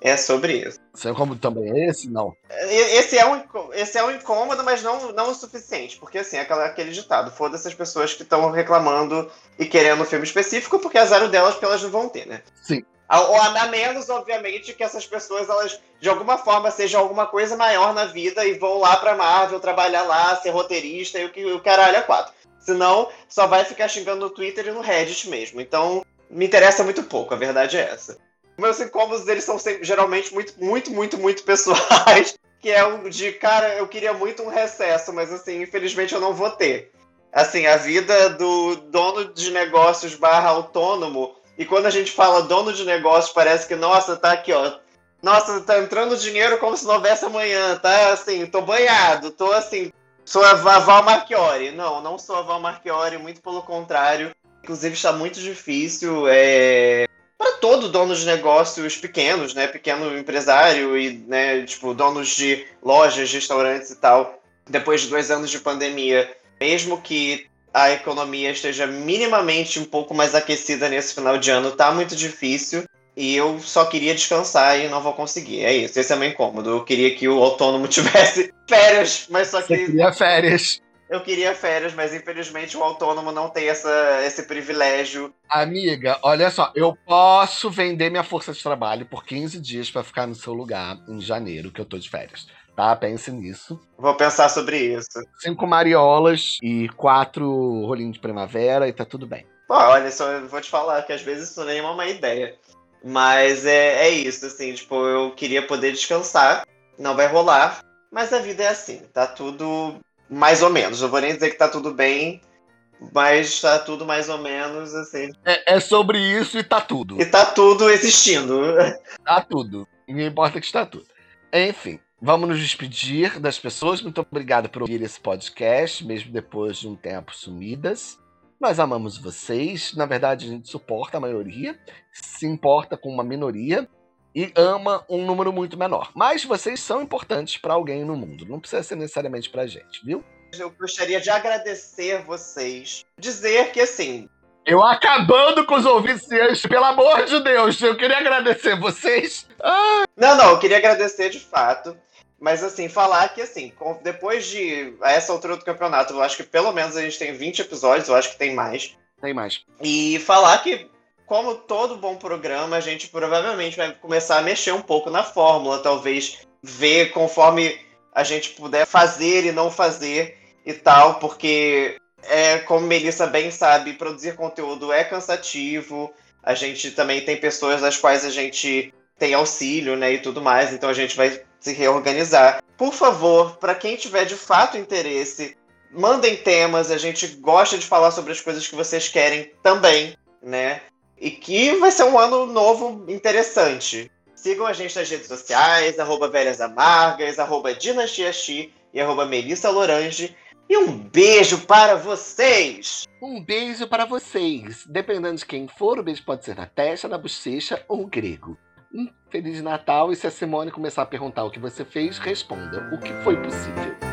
É sobre isso. Você é como também é esse? Não. Esse é um, esse é um incômodo, mas não, não o suficiente. Porque, assim, aquela, aquele ditado: foda-se as pessoas que estão reclamando e querendo um filme específico, porque é zero delas, porque elas não vão ter, né? Sim. Ou a menos, obviamente, que essas pessoas, elas, de alguma forma, sejam alguma coisa maior na vida e vão lá pra Marvel trabalhar lá, ser roteirista e o, que, o caralho é quatro. Senão, só vai ficar xingando no Twitter e no Reddit mesmo. Então, me interessa muito pouco, a verdade é essa. Meus incômodos, eles são sempre, geralmente muito, muito, muito, muito pessoais. Que é um de, cara, eu queria muito um recesso, mas assim, infelizmente eu não vou ter. Assim, a vida do dono de negócios barra autônomo e quando a gente fala dono de negócio, parece que, nossa, tá aqui, ó. Nossa, tá entrando dinheiro como se não houvesse amanhã, tá? Assim, tô banhado, tô assim. Sou a Val Marchiori. Não, não sou a Val Marchiori, muito pelo contrário. Inclusive, está muito difícil. É... para todo dono de negócios pequenos, né, pequeno empresário e, né, tipo, donos de lojas, restaurantes e tal, depois de dois anos de pandemia, mesmo que a economia esteja minimamente um pouco mais aquecida nesse final de ano, tá muito difícil. E eu só queria descansar e não vou conseguir. É isso, esse é meu incômodo. Eu queria que o autônomo tivesse férias, mas só que. Você queria férias. Eu queria férias, mas infelizmente o autônomo não tem essa, esse privilégio. Amiga, olha só, eu posso vender minha força de trabalho por 15 dias para ficar no seu lugar em janeiro, que eu tô de férias. Tá? Pense nisso. Vou pensar sobre isso. Cinco mariolas e quatro rolinhos de primavera e tá tudo bem. Pô, olha, só vou te falar que às vezes isso nem é uma má ideia. Mas é, é isso, assim, tipo, eu queria poder descansar. Não vai rolar. Mas a vida é assim, tá tudo mais ou menos. Eu vou nem dizer que tá tudo bem, mas tá tudo mais ou menos assim. É, é sobre isso e tá tudo. E tá tudo existindo. Tá tudo. Não importa que está tudo. Enfim, vamos nos despedir das pessoas. Muito obrigado por ouvir esse podcast, mesmo depois de um tempo sumidas. Nós amamos vocês. Na verdade, a gente suporta a maioria, se importa com uma minoria e ama um número muito menor. Mas vocês são importantes para alguém no mundo. Não precisa ser necessariamente pra gente, viu? Eu gostaria de agradecer vocês. Dizer que, assim, eu acabando com os ouvintes, pelo amor de Deus, eu queria agradecer vocês. Ah. Não, não, eu queria agradecer de fato. Mas assim, falar que assim, depois de a essa altura do campeonato, eu acho que pelo menos a gente tem 20 episódios, eu acho que tem mais. Tem mais. E falar que como todo bom programa, a gente provavelmente vai começar a mexer um pouco na fórmula, talvez ver conforme a gente puder fazer e não fazer e tal, porque é como Melissa bem sabe, produzir conteúdo é cansativo. A gente também tem pessoas das quais a gente tem auxílio, né, e tudo mais, então a gente vai se reorganizar. Por favor, para quem tiver de fato interesse, mandem temas, a gente gosta de falar sobre as coisas que vocês querem também, né? E que vai ser um ano novo interessante. Sigam a gente nas redes sociais, arroba Velhas Amargas, arroba e arroba Melissa Lorange. E um beijo para vocês! Um beijo para vocês! Dependendo de quem for, o beijo pode ser na testa, na bochecha ou grego. Um Feliz Natal e se a Simone começar a perguntar o que você fez, responda o que foi possível.